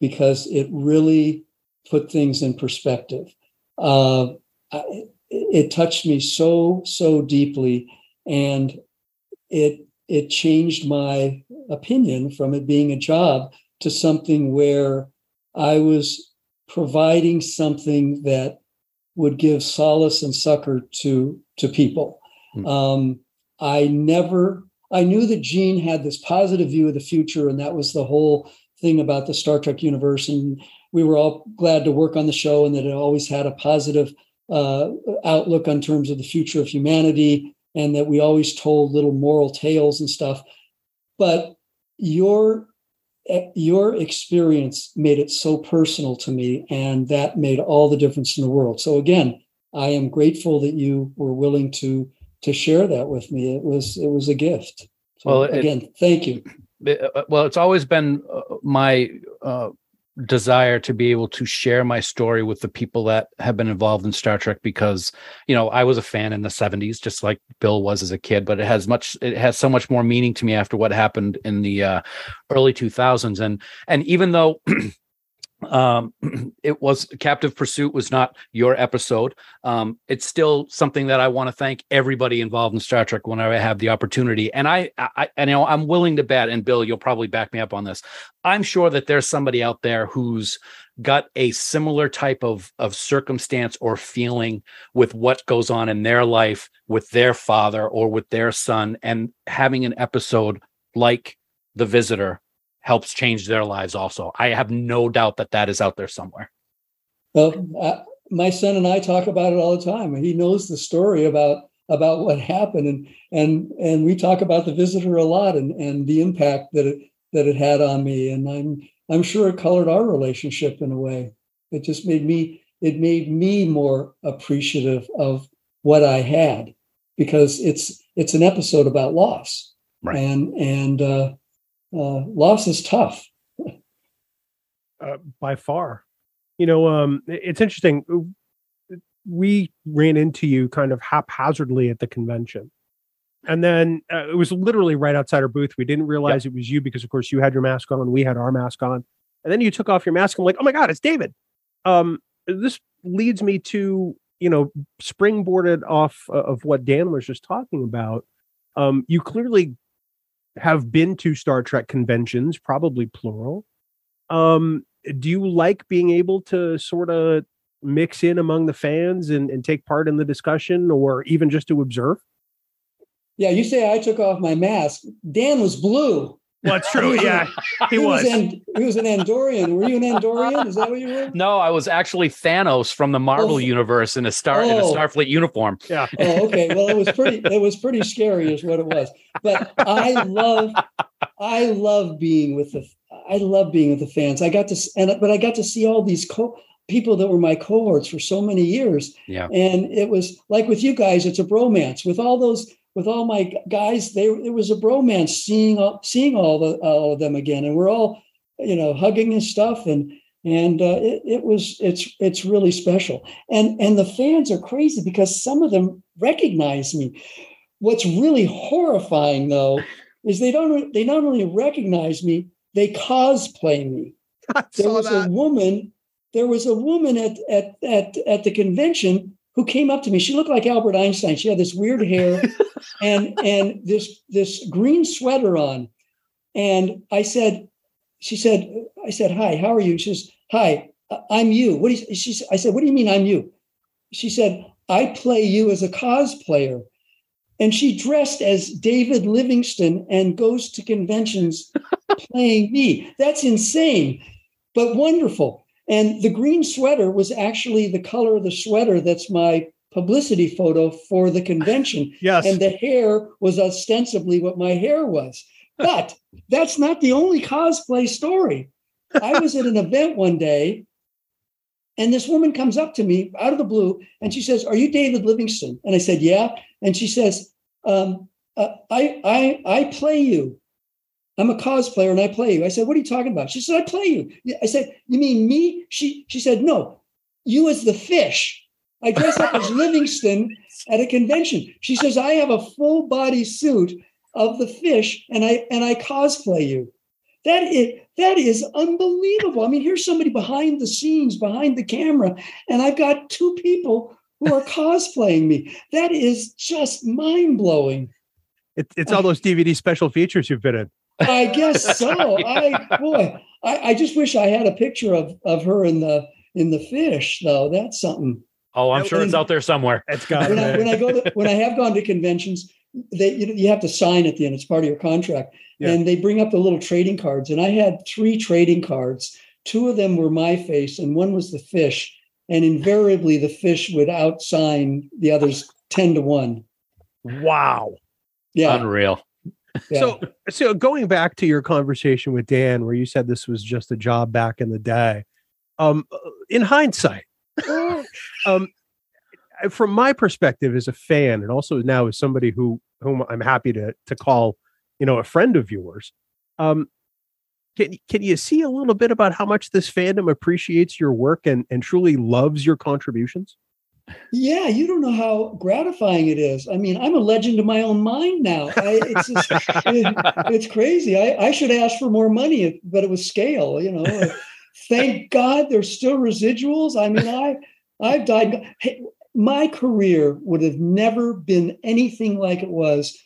because it really put things in perspective. Uh, I, it touched me so so deeply, and it it changed my opinion from it being a job to something where I was providing something that would give solace and succor to to people. Mm. Um, I never I knew that Gene had this positive view of the future, and that was the whole thing about the Star Trek universe. And we were all glad to work on the show and that it always had a positive uh, outlook on terms of the future of humanity and that we always told little moral tales and stuff. But your your experience made it so personal to me and that made all the difference in the world. So again i am grateful that you were willing to to share that with me. It was it was a gift. So well it, again thank you. Uh, well it's always been uh, my uh, desire to be able to share my story with the people that have been involved in Star Trek because you know I was a fan in the 70s just like Bill was as a kid but it has much it has so much more meaning to me after what happened in the uh, early 2000s and and even though [CLEARS THROAT] um [CLEARS THROAT] it was captive pursuit was not your episode. Um it's still something that i want to thank everybody involved in star trek whenever i have the opportunity. And i i and you know i'm willing to bet and bill you'll probably back me up on this i'm sure that there's somebody out there who's got a similar type of of circumstance or feeling with what goes on in their life with their father or with their son and having an episode like the visitor helps change their lives also. I have no doubt that that is out there somewhere. Well, uh, my son and I talk about it all the time. He knows the story about about what happened and and and we talk about the visitor a lot and and the impact that it that it had on me and I'm I'm sure it colored our relationship in a way. It just made me it made me more appreciative of what I had because it's it's an episode about loss. Right. And and uh uh, loss is tough. uh, by far. You know, um, it's interesting. We ran into you kind of haphazardly at the convention. And then uh, it was literally right outside our booth. We didn't realize yep. it was you because, of course, you had your mask on. We had our mask on. And then you took off your mask. I'm like, oh my God, it's David. Um, this leads me to, you know, springboarded off of what Dan was just talking about. Um, you clearly have been to Star Trek conventions, probably plural. Um, do you like being able to sort of mix in among the fans and, and take part in the discussion or even just to observe? Yeah, you say I took off my mask. Dan was blue. Well, that's true. yeah, [LAUGHS] he, he was. was an, he was an Andorian. Were you an Andorian? Is that what you were? No, I was actually Thanos from the Marvel oh. universe in a star oh. in a oh. Starfleet uniform. Yeah. Oh, okay. Well, it was pretty. It was pretty scary, is what it was. But I love, I love being with the. I love being with the fans. I got to, and but I got to see all these co- people that were my cohorts for so many years. Yeah. And it was like with you guys, it's a bromance with all those with all my guys, they it was a bromance seeing all, seeing all the all of them again, and we're all you know hugging and stuff, and and uh, it, it was it's it's really special. And and the fans are crazy because some of them recognize me. What's really horrifying though is they don't they not only recognize me, they cosplay me. [LAUGHS] I There was that. a woman. There was a woman at at at at the convention who came up to me. She looked like Albert Einstein. She had this weird hair [LAUGHS] and and this this green sweater on. And I said, she said, I said, hi, how are you? She says, hi, I- I'm you. What do you, she, I said, what do you mean I'm you? She said, I play you as a cosplayer. And she dressed as David Livingston and goes to conventions [LAUGHS] playing me. That's insane, but wonderful. And the green sweater was actually the color of the sweater that's my publicity photo for the convention. [LAUGHS] Yes. And the hair was ostensibly what my hair was. [LAUGHS] But that's not the only cosplay story. [LAUGHS] I was at an event one day, and this woman comes up to me out of the blue, and she says, "Are you David Livingston?" And I said, "Yeah." And she says, um, uh, "I I I play you. I'm a cosplayer, and I play you." I said, "What are you talking about?" She said, "I play you." I said, "You mean me?" She she said, "No, you as the fish." I dress up as [LAUGHS] Livingston at a convention. She says, "I have a full body suit of the fish, and I and I cosplay you." That is that is unbelievable. I mean, here's somebody behind the scenes, behind the camera, and I've got two people who are cosplaying me. That is just mind blowing. It, it's uh, all those DVD special features you've been in. I guess so. I boy, I, I just wish I had a picture of of her in the in the fish, though. That's something. Oh, I'm sure it's out there somewhere. It's got When I when I go to when I have gone to conventions, they you know you have to sign at the end. It's part of your contract, Yeah. and they bring up the little trading cards. And I had three trading cards. Two of them were my face, and one was the fish. And invariably, the fish would outsign the others ten to one. wow. Yeah, Unreal. So, so going back to your conversation with Dan, where you said this was just a job back in the day, um, in hindsight, [LAUGHS] um, from my perspective as a fan, and also now as somebody who whom I'm happy to to call, you know, a friend of yours, um, can can you see a little bit about how much this fandom appreciates your work and and truly loves your contributions? Yeah, you don't know how gratifying it is. I mean, I'm a legend in my own mind now. I, it's just, it- it's crazy. I, I should ask for more money, but it was scale. You know, thank God there's still residuals. I mean, I I've died. Hey, my career would have never been anything like it was,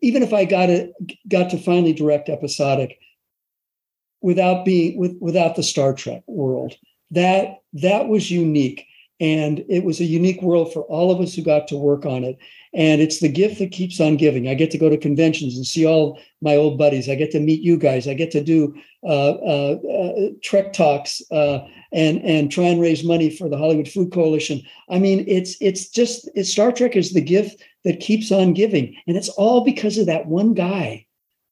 even if I got it got to finally direct episodic, without being with without the Star Trek world. That that was unique and it was a unique world for all of us who got to work on it. And it's the gift that keeps on giving. I get to go to conventions and see all my old buddies. I get to meet you guys. I get to do uh, uh, uh, trek talks uh, and and try and raise money for the hollywood food coalition. I mean it's it's just it's, star trek is the gift that keeps on giving. And it's all because of that one guy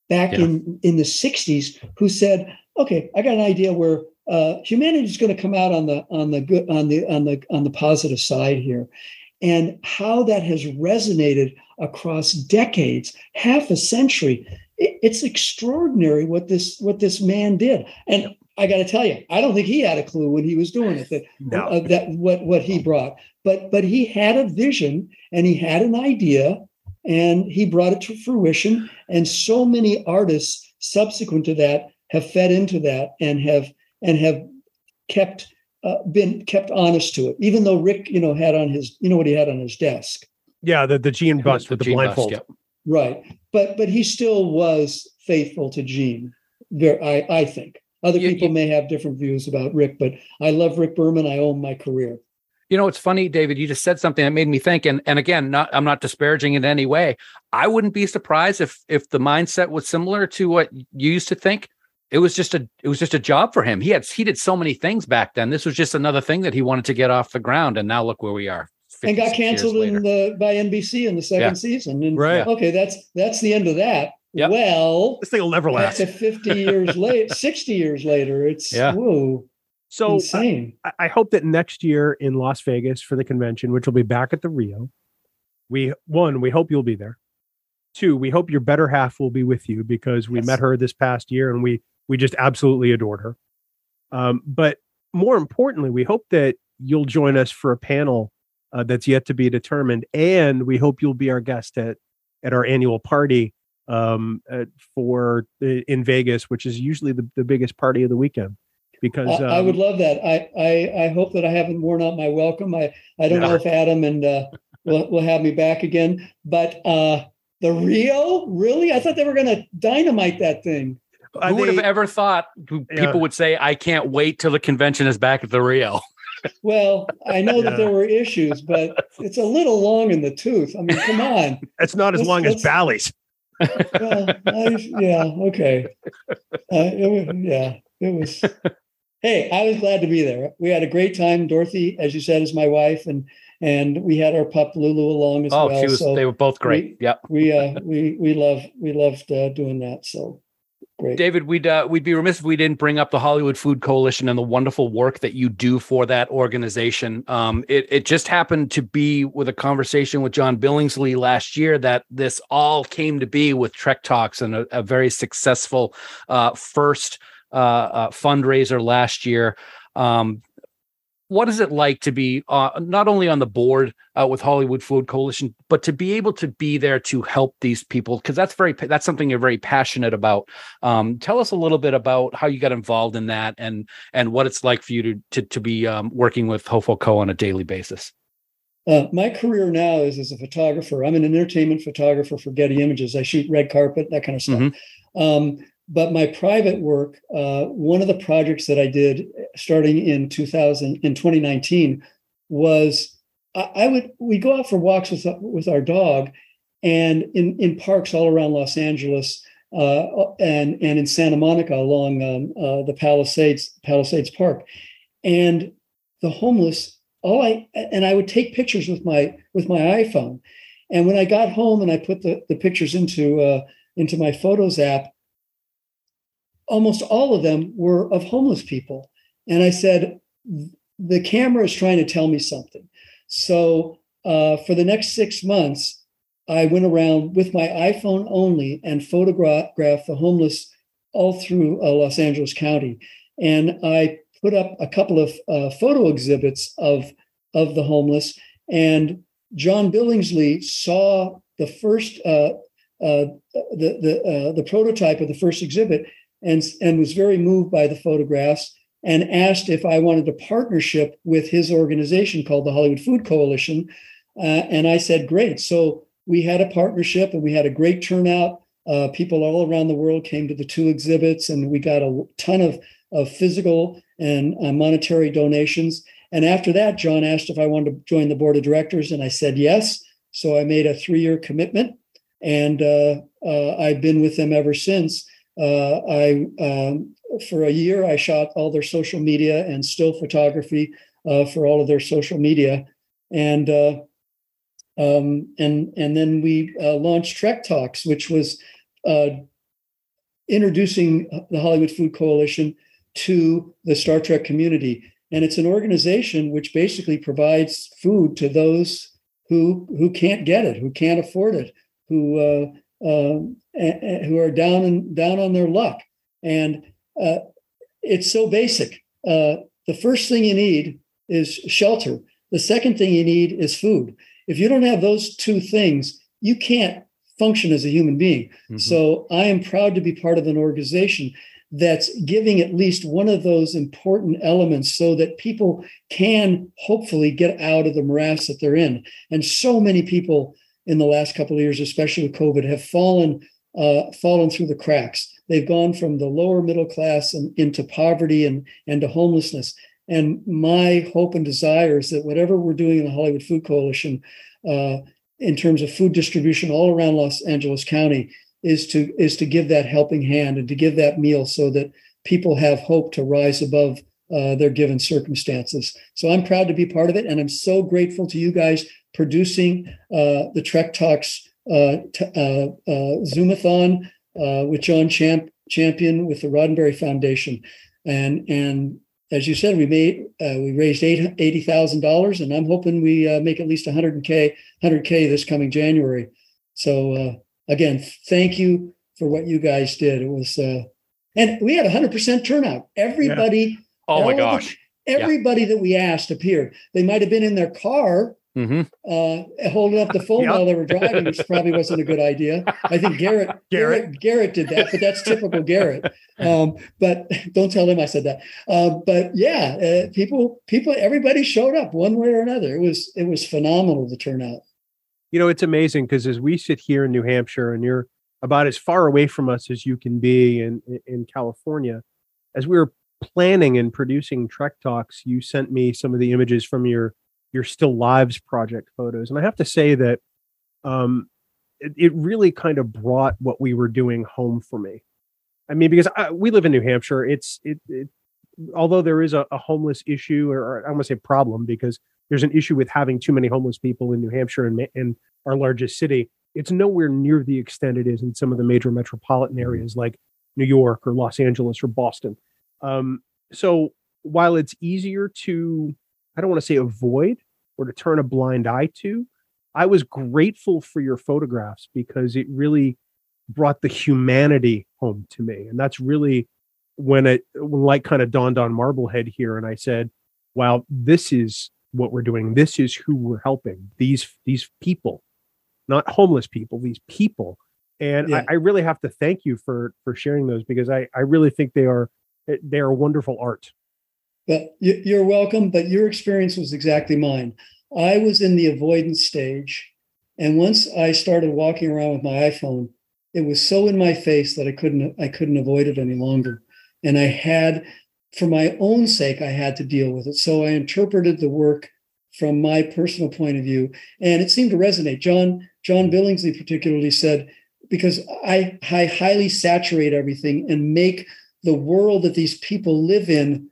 back Yeah. in in the 60s who said okay i got an idea where uh, humanity is going to come out on the on the good on the on the on the positive side here. And how that has resonated across decades half a century it, it's extraordinary what this what this man did. And i got to tell you i don't think he had a clue when he was doing it that No. uh, that what what he brought. But but he had a vision and he had an idea and he brought it to fruition. And so many artists subsequent to that have fed into that and have and have kept uh, been kept honest to it even though rick you know had on his you know what he had on his desk Yeah, the the Gene bust with the gene bust, blindfold. yep. right but but he still was faithful to gene there i i think other You- people you- may have different views about rick but i love rick berman i owe him my career You know, it's funny, David. You just said something that made me think, and and again, not I'm not disparaging in any way. I wouldn't be surprised if if the mindset was similar to what you used to think. It was just a it was just a job for him. He had he did so many things back then. This was just another thing that he wanted to get off the ground, and now look where we are. and got canceled in the by nbc in the second Yeah. season and Right. okay that's that's the end of that Yep. well This thing will never up last. to 50 years later [LAUGHS] 60 years later it's Yeah. whoa So insane I, I hope that next year in Las Vegas for the convention, which will be back at the Rio, we one, we hope you'll be there. Two, we hope your better half will be with you because we Yes. met her this past year and we we just absolutely adored her. Um, but more importantly, we hope that you'll join us for a panel uh, that's yet to be determined, and we hope you'll be our guest at at our annual party um, uh, for in Vegas, which is usually the, the biggest party of the weekend. Because I, um, I would love that. I, I I hope that I haven't worn out my welcome. I I don't know if Adam and uh, will will have me back again, but uh, the Rio, really? I thought they were going to dynamite that thing. Are Who would have ever thought who- Yeah. people would say, I can't wait till the convention is back at the Rio? [LAUGHS] Well, I know that there were issues, but it's a little long in the tooth. I mean, come on. It's not as Let's- long as let's- Bally's. Well, I, yeah, okay. Uh, it yeah, it was. Hey, I was glad to be there. We had a great time. Dorothy, as you said, is my wife, and and we had our pup Lulu along as well. Oh, well. she was, so they were both great. Yeah. we uh we we love we loved uh, doing that. So great. David, we'd uh, we'd be remiss if we didn't bring up the Hollywood Food Coalition and the wonderful work that you do for that organization. Um, it it just happened to be with a conversation with John Billingsley last year that this all came to be with Trek Talks and a, a very successful uh, first uh, uh, fundraiser last year. Um, what is it like to be uh, not only on the board uh, with Hollywood Food Coalition, but to be able to be there to help these people? Because that's very that's something you're very passionate about. Um, tell us a little bit about how you got involved in that and and what it's like for you to to, to be um, working with Hofo Co on a daily basis. Uh, my career now is as a photographer. I'm an entertainment photographer for Getty Images. I shoot red carpet, that kind of stuff. Mhm. Um, but my private work, uh, one of the projects that I did starting in 2000 in 2019 was I, I would we go out for walks with with our dog, and in in parks all around Los Angeles. Uh, and and in Santa Monica along um, uh, the Palisades Palisades Park, and the homeless all I and I would take pictures with my with my iPhone. And when I got home and I put the, the pictures into uh, into my photos app, almost all of them were of homeless people. And I said, the camera is trying to tell me something. So uh, for the next six months, I went around with my iPhone only and photographed the homeless all through uh, Los Angeles County. And I put up a couple of uh, photo exhibits of of the homeless. And John Billingsley saw the first uh, uh, the the uh, the prototype of the first exhibit and and was very moved by the photographs and asked if I wanted a partnership with his organization called the Hollywood Food Coalition. Uh, and I said, great. So we had a partnership and we had a great turnout. Uh, people all around the world came to the two exhibits, and we got a ton of, of physical and uh, monetary donations. And after that, John asked if I wanted to join the board of directors, and I said yes. So I made a three year commitment, and uh, uh, I've been with them ever since. Uh, I um, for a year I shot all their social media and still photography uh, for all of their social media, and uh, um, and and then we uh, launched Trek Talks, which was uh, introducing the Hollywood Food Coalition to the Star Trek community. And it's an organization which basically provides food to those who who can't get it, who can't afford it, who uh, uh, who are down and down on their luck. And uh, it's so basic. Uh, the first thing you need is shelter. The second thing you need is food. If you don't have those two things, you can't function as a human being. Mm-hmm. So I am proud to be part of an organization that's giving at least one of those important elements so that people can hopefully get out of the morass that they're in. And so many people in the last couple of years, especially with COVID, have fallen uh, fallen through the cracks. They've gone from the lower middle class and into poverty and, and to homelessness. And my hope and desire is that whatever we're doing in the Hollywood Food Coalition, uh, in terms of food distribution all around Los Angeles County, is to is to give that helping hand and to give that meal so that people have hope to rise above uh, their given circumstances. So I'm proud to be part of it, and I'm so grateful to you guys producing uh, the Trek Talks uh, t- uh, uh, Zoomathon uh, with John Champ- Champion with the Roddenberry Foundation, and and as you said, we made we raised eight eighty thousand dollars, and I'm hoping we make at least 100k 100k this coming January. So again, thank you for what you guys did. It was, uh, and we had 100% turnout. Everybody, Oh my All the- gosh. Everybody that we asked appeared. They might have been in their car hmm uh, holding up the phone [LAUGHS] Yep. while they were driving, which probably wasn't a good idea. I think Garrett, [LAUGHS] Garrett. Garrett Garrett did that, but that's typical Garrett. Um, but [LAUGHS] don't tell him I said that. Uh, but yeah, uh, people, people, everybody showed up one way or another. It was it was phenomenal the turnout. You know, it's amazing because as we sit here in New Hampshire and you're about as far away from us as you can be in in California, as we were planning and producing Trek Talks, you sent me some of the images from your your Still Lives project photos, and I have to say that um, it, it really kind of brought what we were doing home for me. I mean, because I, we live in New Hampshire, it's it, it although there is a, a homeless issue, or, or I want to say problem, because there's an issue with having too many homeless people in New Hampshire and, and our largest city. It's nowhere near the extent it is in some of the major metropolitan areas like New York or Los Angeles or Boston. Um, so while it's easier to, I don't want to say avoid or to turn a blind eye to, I was grateful for your photographs because it really brought the humanity home to me. And that's really when it when light kind of dawned on Marblehead here, and I said, "Wow, this is what we're doing. This is who we're helping. These these people, not homeless people. These people." And Yeah. I, I really have to thank you for for sharing those because I I really think they are Eh, they are wonderful art. But you- you're welcome. But your experience was exactly mine. I was in the avoidance stage, and once I started walking around with my iPhone, it was so in my face that I couldn't I couldn't avoid it any longer. And I had, for my own sake, I had to deal with it. So I interpreted the work from my personal point of view, and it seemed to resonate. John John Billingsley particularly said, because I, I highly saturate everything and make the world that these people live in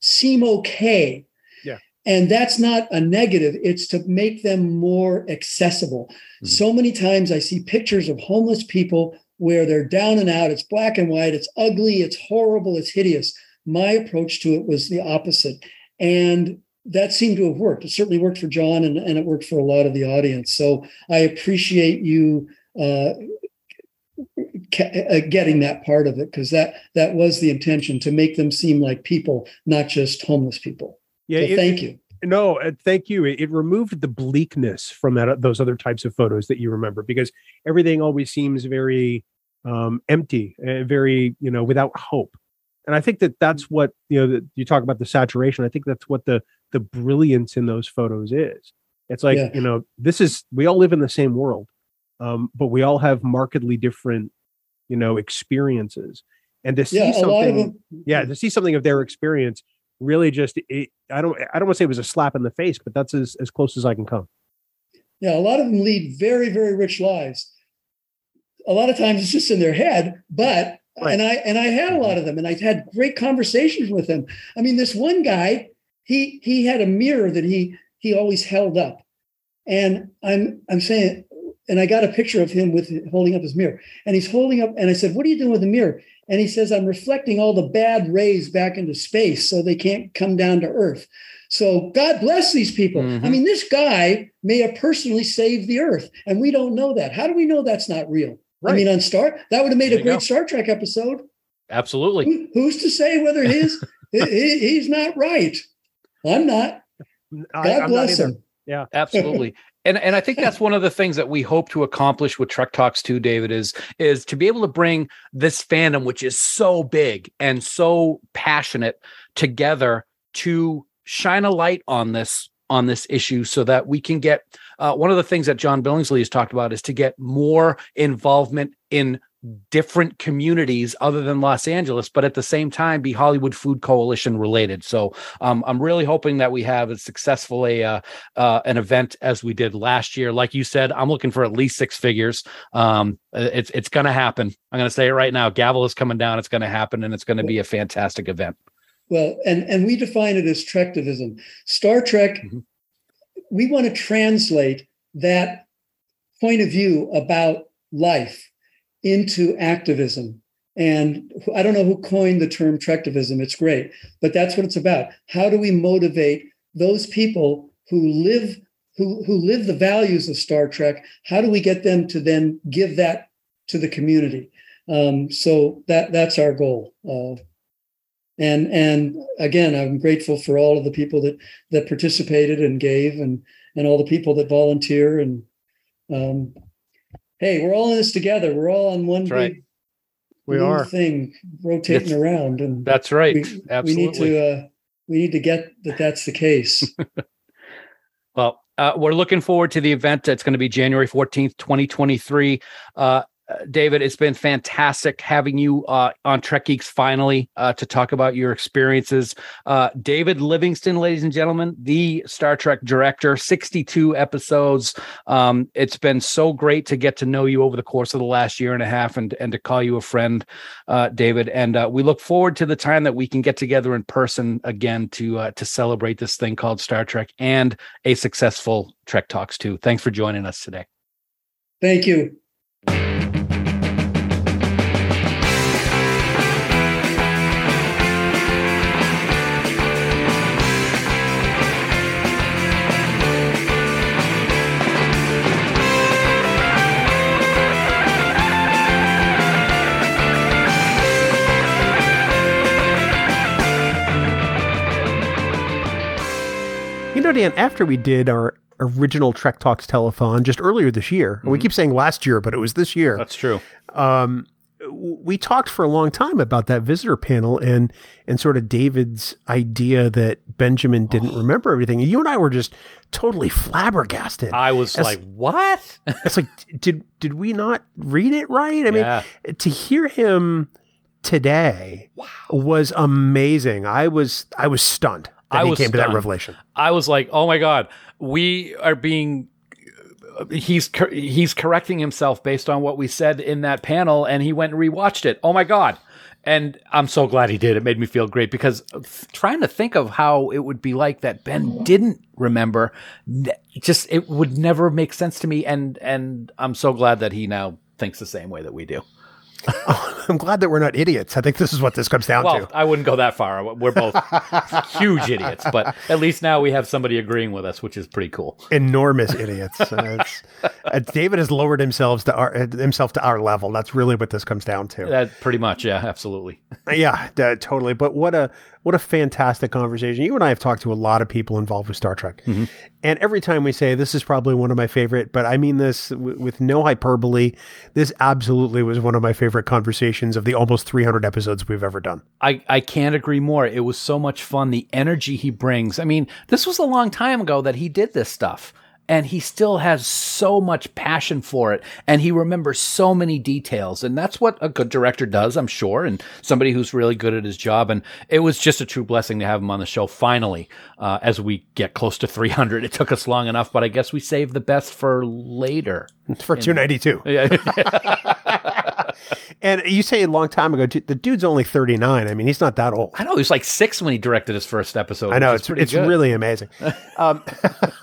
seem okay. Yeah. And that's not a negative, it's to make them more accessible. Mhm. So many times I see pictures of homeless people where they're down and out, it's black and white, it's ugly, it's horrible, it's hideous. My approach to it was the opposite. And that seemed to have worked. It certainly worked for John and, and it worked for a lot of the audience. So I appreciate you uh, getting that part of it because that that was the intention to make them seem like people, not just homeless people. Yeah, So it- thank you. No, uh, thank you. It, it removed the bleakness from that those other types of photos that you remember because everything always seems very um, empty, and very you know without hope. And I think that that's what you know. The, you talk about the saturation. I think that's what the the brilliance in those photos is. It's like Yeah. you know this is we all live in the same world, um, but we all have markedly different you know experiences. And to see Yeah, something, yeah mm-hmm. to see something of their experience really just it, i don't i don't want to say it was a slap in the face but that's as, as close as i can come Yeah, a lot of them lead very, very rich lives. A lot of times it's just in their head, but Right. and I and I had a mm-hmm. lot of them, and I had great conversations with them. I mean, this one guy, he he had a mirror that he he always held up, and I'm I'm saying, and I got a picture of him with holding up his mirror, and he's holding up, and I said, "What are you doing with the mirror?" And he says, "I'm reflecting all the bad rays back into space, so they can't come down to Earth." So God bless these people. I Mhm. mean, this guy may have personally saved the Earth, and we don't know that. How do we know that's not real? I mean, on Star, that would have made There a great go. Star Trek episode. Absolutely. Who, who's to say whether his [LAUGHS] he- he- he's not right? I'm not. God I'm bless him. Absolutely. [LAUGHS] And and I think [LAUGHS] that's one of the things that we hope to accomplish with Trek Talks too, David, is is to be able to bring this fandom, which is so big and so passionate, together to shine a light on this on this issue so that we can get uh, one of the things that John Billingsley has talked about is to get more involvement in different communities other than Los Angeles, but at the same time be Hollywood Food Coalition related. So um, I'm really hoping that we have as successful a uh, uh, an event as we did last year. Like you said, I'm looking for at least six figures. Um, uh, it's it's going to happen. I'm going to say it right now. Gavel is coming down. It's going to happen, and it's going to be a fantastic event. Well, and and we define it as Trektivism. Star Trek. Mhm. We want to translate that point of view about life into activism. And I don't know who coined the term Trektivism. It's great, but that's what it's about. How do we motivate those people who live who who live the values of Star Trek? How do we get them to then give that to the community? Um, so that that's our goal. Uh, and and again, I'm grateful for all of the people that that participated and gave, and and all the people that volunteer. And um, hey, we're all in this together. We're all on one That's big right. We are. thing rotating It's- around, and That's right. we, we need to uh, we need to get that that's the case. [LAUGHS] Well, uh, we're looking forward to the event. It's going to be January 14th, 2023. Uh, David, it's been fantastic having you uh, on Trek Geeks finally uh, to talk about your experiences. Uh, David Livingston, ladies and gentlemen, the Star Trek director, 62 episodes. Um, it's been so great to get to know you over the course of the last year and a half and, and to call you a friend, uh, David. And uh, we look forward to the time that we can get together in person again to to celebrate this thing called Star Trek and a successful Trek Talks too. Thanks for joining us today. Thank you. Know, Dan, after we did our original Trek Talks telethon just earlier this year, and we keep saying last year, but it was this year. That's true. um, we talked for a long time about that visitor panel and and sort of David's idea that Benjamin didn't remember everything. You and I were just totally flabbergasted. I was As- like, what? [LAUGHS] it's like, did did we not read it right? I mean, to hear him today was amazing. I was I was stunned I he was came to that revelation. I was like, oh my god, we are being. He's cor- he's correcting himself based on what we said in that panel, and he went and rewatched it. Oh my god! And I'm so glad he did. It made me feel great because trying to think of how it would be like that Ben didn't remember, just it would never make sense to me. And and I'm so glad that he now thinks the same way that we do. [LAUGHS] I'm glad that we're not idiots. I think this is what this comes down Well, to. I wouldn't go that far. We're both [LAUGHS] huge idiots, but at least now we have somebody agreeing with us, which is pretty cool. enormous [LAUGHS] idiots. Uh, it's- uh, David has lowered himself to our uh, himself to our level. That's really what this comes down to. That pretty much, yeah, absolutely. yeah, d- totally. But what a what a fantastic conversation. You and I have talked to a lot of people involved with Star Trek, mm-hmm. and every time we say this is probably one of my favorite, but I mean this w- with no hyperbole. This absolutely was one of my favorite conversations of the almost 300 episodes we've ever done. I, I can't agree more. It was so much fun. The energy he brings. I mean, this was a long time ago that he did this stuff. And he still has so much passion for it. And he remembers so many details. And that's what a good director does, I'm sure. And somebody who's really good at his job. And it was just a true blessing to have him on the show finally, uh, as we get close to 300. It took us long enough, but I guess we saved the best for later. For 292. Yeah. [LAUGHS] And you say a long time ago, the dude's only 39. I mean, he's not that old. I know he was like six when he directed his first episode. I know it's pretty it's good. really amazing. [LAUGHS] Um, [LAUGHS]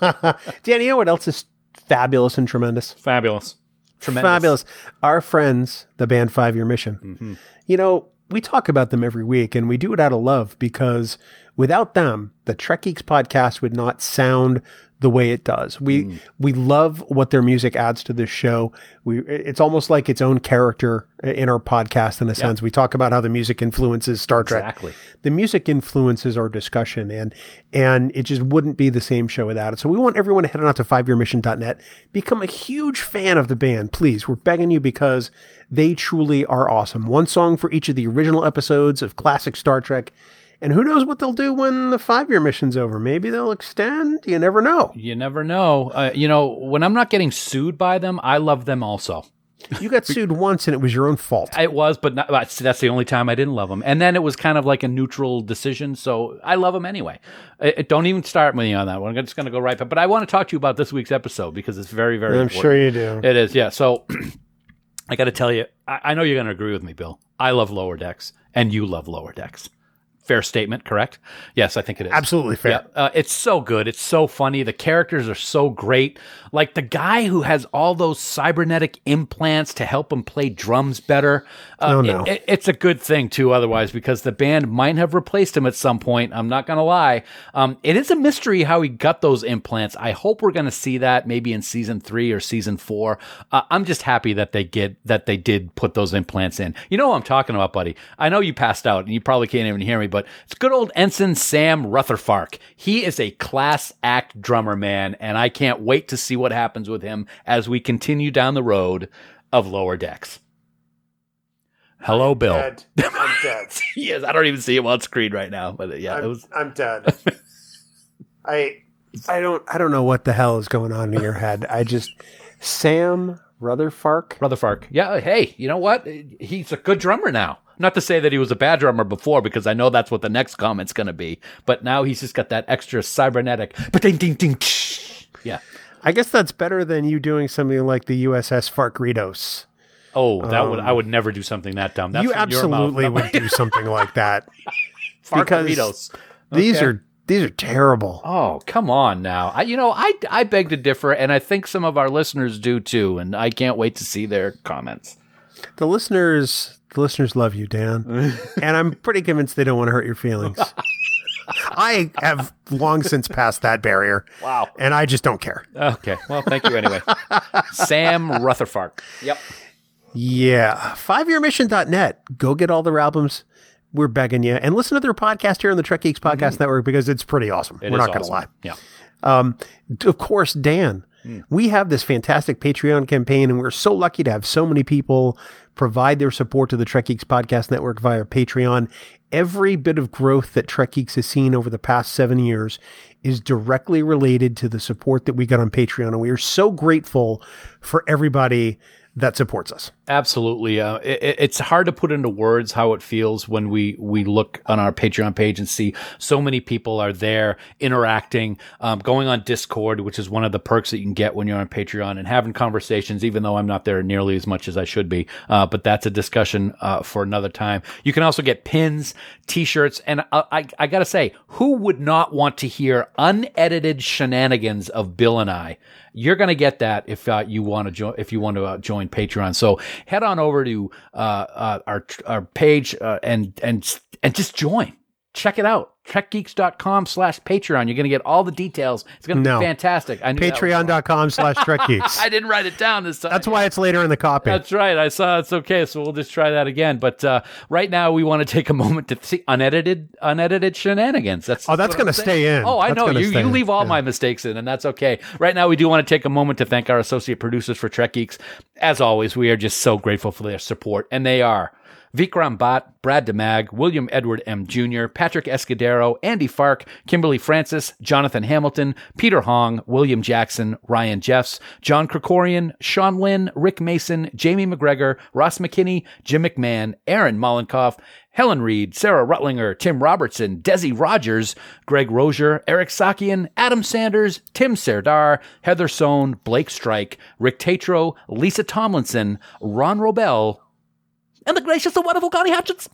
Dan, you know what else is fabulous and tremendous? fabulous. Tremendous. Fabulous. Our friends, the band Five Year Mission. Mm-hmm. You know, we talk about them every week, and we do it out of love because without them, the Trek Geeks podcast would not sound the way it does. We Mm. we love what their music adds to this show. We it's almost like its own character in our podcast in a sense. We talk about how the music influences Star Trek. Exactly. The music influences our discussion and and it just wouldn't be the same show without it. So we want everyone to head on out to fiveyearmission.net, become a huge fan of the band. Please, we're begging you because they truly are awesome. One song for each of the original episodes of classic Star Trek. And who knows what they'll do when the five year mission's over? Maybe they'll extend. You never know. You never know. Uh, you know, when I'm not getting sued by them, I love them also. You got sued once and it was your own fault. It was, but not, that's, the only time I didn't love them. And then it was kind of like a neutral decision, so I love them anyway. Uh, uh, don't even start me on that one. I'm just going to go right back. But I want to talk to you about this week's episode because it's very, very I'm important. sure you do. It is, yeah. So [CLEARS THROAT] I got to tell you, I, I know you're going to agree with me, Bill. I love Lower Decks, and you love Lower Decks. Fair statement, correct? Yes, I think it is. Absolutely fair. Yeah, uh, it's so good. It's so funny. The characters are so great. Like the guy who has all those cybernetic implants to help him play drums better. Uh, Oh, no. it- it- it's a good thing too, otherwise, because the band might have replaced him at some point. I'm not gonna lie. Um, it is a mystery how he got those implants. I hope we're gonna see that maybe in season three or season four. Uh, I'm just happy that they get that they did put those implants in. You know what I'm talking about, buddy? I know you passed out and you probably can't even hear me, but but it's good old Ensign Sam Rutherfark. He is a class act drummer, man, and I can't wait to see what happens with him as we continue down the road of Lower Decks. Hello, Bill. Dead. I'm dead. [LAUGHS] yes, I don't even see him on screen right now, but yeah, I'm, was I'm dead. [LAUGHS] I I don't I don't know what the hell is going on in your head. I just Sam Rutherfark. Rutherfark. Yeah, hey, you know what? He's a good drummer now. Not to say that he was a bad drummer before, because I know that's what the next comment's going to be. But now he's just got that extra cybernetic. But Ding ding ding. Yeah. I guess that's better than you doing something like the USS Farkritos. Oh, that would I um, would never do something that dumb. That's you from your mouth, absolutely would do [LAUGHS] something like that. [LAUGHS] Farkritos. These Okay. are these are terrible. Oh, come on now. I, you know, I, I beg to differ, and I think some of our listeners do too, and I can't wait to see their comments. The listeners the listeners love you, Dan. [LAUGHS] and I'm pretty convinced they don't want to hurt your feelings. [LAUGHS] I have long since passed that barrier. Wow. And I just don't care. Okay. Well, thank you anyway. Sam [LAUGHS] Rutherford. Yep. Yeah. Fiveyearmission.net. Go get all their albums. We're begging you. And listen to their podcast here on the Trek Geeks Podcast Network because it's pretty awesome. Mm-hmm. It We're not going to lie. Yeah. Um, of course, Dan, Mm. we have this fantastic Patreon campaign, and we're so lucky to have so many people provide their support to the Trek Geeks Podcast Network via Patreon. Every bit of growth that Trek Geeks has seen over the past seven years is directly related to the support that we got on Patreon, and we are so grateful for everybody that supports us. Absolutely. Uh, it, it- it's hard to put into words how it feels when we, we look on our Patreon page and see so many people are there interacting, um, going on Discord, which is one of the perks that you can get when you're on Patreon and having conversations, even though I'm not there nearly as much as I should be. Uh, but that's a discussion uh, for another time. You can also get pins, t-shirts, and I, I, I got to say, who would not want to hear unedited shenanigans of Bill and I? You're going to get that if uh, you want to join if you want to uh, join Patreon. So head on over to uh, uh, our our page uh, and and and just join. Check it out. TrekGeeks.com slash Patreon. You're going to get all the details. It's going to No. be fantastic. I knew that. Patreon.com slash Trek Geeks. [LAUGHS] I didn't write it down this time. That's why it's later in the copy. That's right. I saw it's okay, so we'll just try that again. But uh, right now, we want to take a moment to see unedited, unedited shenanigans. That's Oh, that's what gonna stay in. Oh, I That's know you. You leave all my mistakes in, and that's okay. Right now, we do want to take a moment to thank our associate producers for Trek Geeks. As always, we are just so grateful for their support, and they are. Vikram Bhatt, Brad DeMag, William Edward M. Jr., Patrick Escudero, Andy Fark, Kimberly Francis, Jonathan Hamilton, Peter Hong, William Jackson, Ryan Jeffs, John Krikorian, Sean Lynn, Rick Mason, Jamie McGregor, Ross McKinney, Jim McMahon, Aaron Mollenkoff, Helen Reed, Sarah Rutlinger, Tim Robertson, Desi Rogers, Greg Rozier, Eric Sakian, Adam Sanders, Tim Serdar, Heather Sohn, Blake Strike, Rick Tatro, Lisa Tomlinson, Ron Robel, and the gracious and wonderful Connie Hutchins.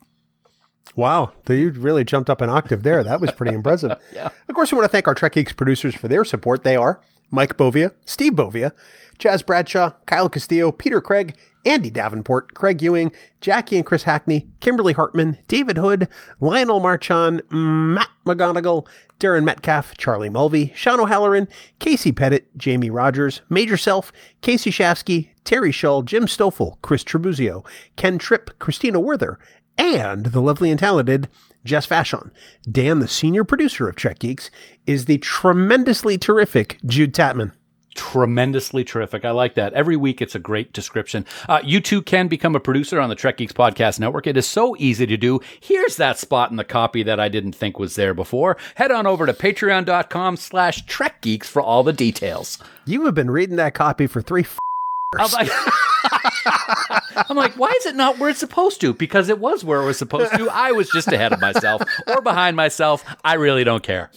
Wow, you really jumped up an octave there. That was pretty impressive. [LAUGHS] Yeah. Of course, we want to thank our Trek Geeks producers for their support. They are Mike Bovia, Steve Bovia, Jazz Bradshaw, Kyle Castillo, Peter Craig, Andy Davenport, Craig Ewing, Jackie and Chris Hackney, Kimberly Hartman, David Hood, Lionel Marchand, Matt McGonigal, Darren Metcalf, Charlie Mulvey, Sean O'Halloran, Casey Pettit, Jamie Rogers, Major Self, Casey Shafsky, Terry Shull, Jim Stoffel, Chris Trebuzio, Ken Tripp, Christina Werther, and the lovely and talented Jess Fashon. Dan, the senior producer of Trek Geeks, is the tremendously terrific Jude Tatman. tremendously terrific. I like that. Every week, it's a great description. Uh, you too can become a producer on the Trek Geeks Podcast Network. It is so easy to do. Here's that spot in the copy that I didn't think was there before. Head on over to patreon.com slash Trek Geeks for all the details. You have been reading that copy for three f- [LAUGHS] [LAUGHS] I'm like, why is it not where it's supposed to? Because it was where it was supposed to. I was just ahead of myself or behind myself. I really don't care.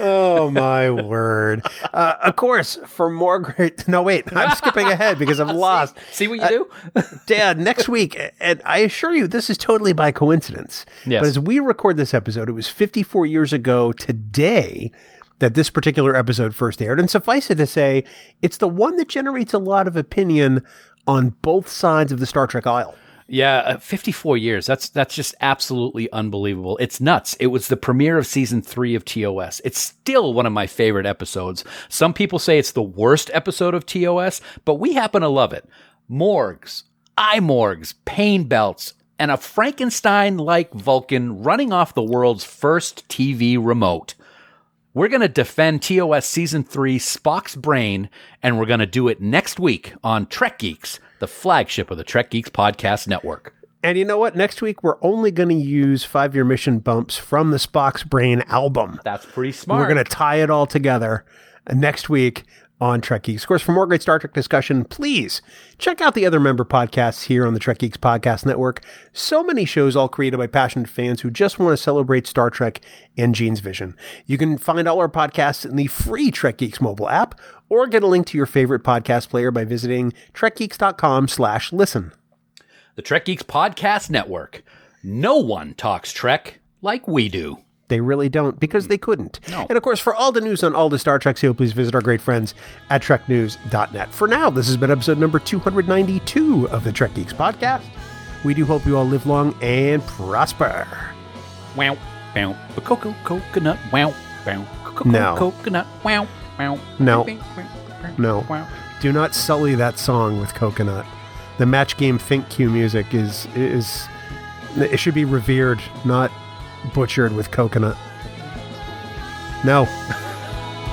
Oh my word! Uh, of course, for more great. No, wait, I'm skipping ahead because I'm [LAUGHS] lost. See what you do? Dad, next week, and I assure you, this is totally by coincidence. Yes. But as we record this episode, it was 54 years ago today that this particular episode first aired. And suffice it to say, it's the one that generates a lot of opinion on both sides of the Star Trek aisle. Yeah, uh, 54 years. That's that's just absolutely unbelievable. It's nuts. It was the premiere of season 3 of TOS. It's still one of my favorite episodes. Some people say it's the worst episode of TOS, but we happen to love it. Morgs, Eymorgs, pain belts, and a Frankenstein like Vulcan running off the world's first TV remote. We're going to defend TOS Season 3 Spock's Brain, and we're going to do it next week on Trek Geeks, the flagship of the Trek Geeks Podcast Network. And you know what? Next week, we're only going to use five year mission bumps from the Spock's Brain album. That's pretty smart. We're going to tie it all together next week on Trek Geeks. Of course, for more great Star Trek discussion, please check out the other member podcasts here on the Trek Geeks Podcast Network. So many shows all created by passionate fans who just want to celebrate Star Trek and Gene's vision. You can find all our podcasts in the free Trek Geeks mobile app or get a link to your favorite podcast player by visiting trekgeeks.com slash listen. the Trek Geeks Podcast Network. No one talks Trek like we do. They really don't because they couldn't. And of course, for all the news on all the Star Trek, so please visit our great friends at treknews.net. For now, this has been episode number 292 of the Trek Geeks podcast. We do hope you all live long and prosper. Wow, wow, cocoa coconut, wow, wow, cocoa No. coconut, wow, wow. No. No. Do not sully that song with coconut. The match game think cue music is is it should be revered, not butchered with coconut. No.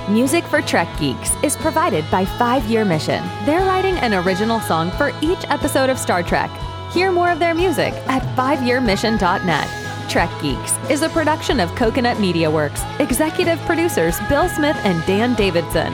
Music for Trek Geeks is provided by Five Year Mission. They're writing an original song for each episode of Star Trek. Hear more of their music at fiveyearmission.net. Trek Geeks is a production of Coconut Media Works. Executive producers Bill Smith and Dan Davidson.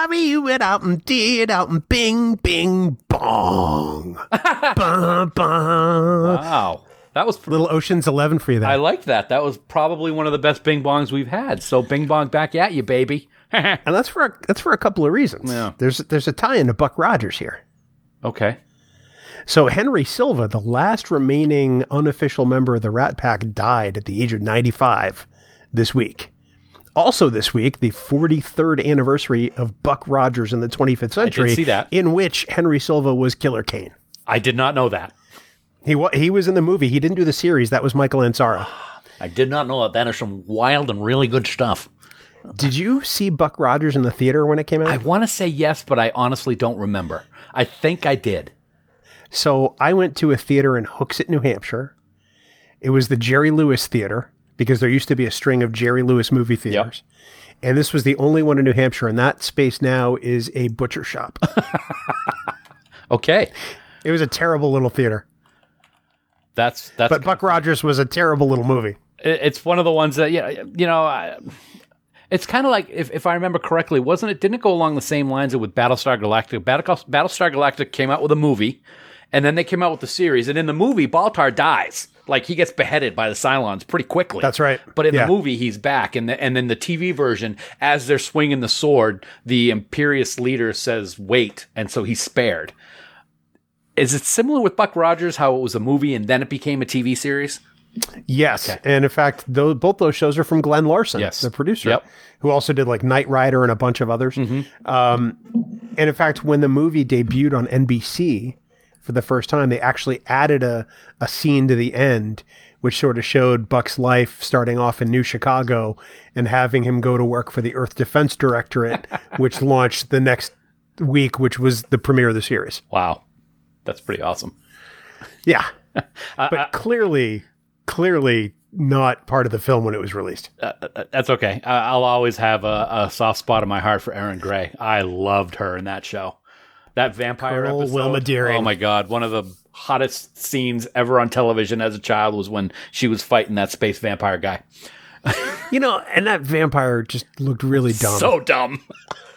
Da be wit out and dee out and bing bing bong. [LAUGHS] Bum, bum. Wow, that was. Little Ocean's Eleven for you there. I liked that. That was probably one of the best Bing Bongs we've had. So Bing Bong back at you, baby. [LAUGHS] and that's for a, that's for a couple of reasons. Yeah. There's there's a tie in to Buck Rogers here. okay. So Henry Silva, the last remaining unofficial member of the Rat Pack, died at the age of 95 this week. Also this week, the 43rd anniversary of Buck Rogers in the 25th century, see that. in which Henry Silva was Killer Kane. I did not know that. He wa- he was in the movie. He didn't do the series. That was Michael Ansara. I did not know that. That is some wild and really good stuff. Did you see Buck Rogers in the theater when it came out? I want to say yes, but I honestly don't remember. I think I did. So I went to a theater in Hooksett, New Hampshire. It was the Jerry Lewis Theater because there used to be a string of Jerry Lewis movie theaters. And this was the only one in New Hampshire. And that space now is a butcher shop. [LAUGHS] Okay. it was a terrible little theater. That's that's But Buck Rogers was a terrible little movie. it's one of the ones that yeah, you know, I, it's kind of like if, if I remember correctly, wasn't it? Didn't it go along the same lines with Battlestar Galactica? Battle, Battlestar Galactica came out with a movie, and then they came out with the series. And in the movie, Baltar dies, like he gets beheaded by the Cylons pretty quickly. That's right. But in Yeah. the movie, he's back, and the, and then the TV version, as they're swinging the sword, the Imperious leader says, "Wait," and so he's spared. Is it similar with Buck Rogers, how it was a movie and then it became a TV series? Yes. And in fact, those, both those shows are from Glen Larson, Yes. the producer, Yep. who also did like Knight Rider and a bunch of others. Um, and in fact, when the movie debuted on NBC for the first time, they actually added a, a scene to the end, which sort of showed Buck's life starting off in New Chicago and having him go to work for the Earth Defense Directorate, [LAUGHS] which launched the next week, which was the premiere of the series. Wow, that's pretty awesome. Yeah. [LAUGHS] Uh, uh, but clearly, clearly not part of the film when it was released. Uh, uh That's okay. I'll always have a, a soft spot in my heart for Erin Gray. I loved her in that show. That vampire episode. Wilma Deering. Oh my god, one of the hottest scenes ever on television as a child was when she was fighting that space vampire guy. You know, and that vampire just looked really dumb. So dumb.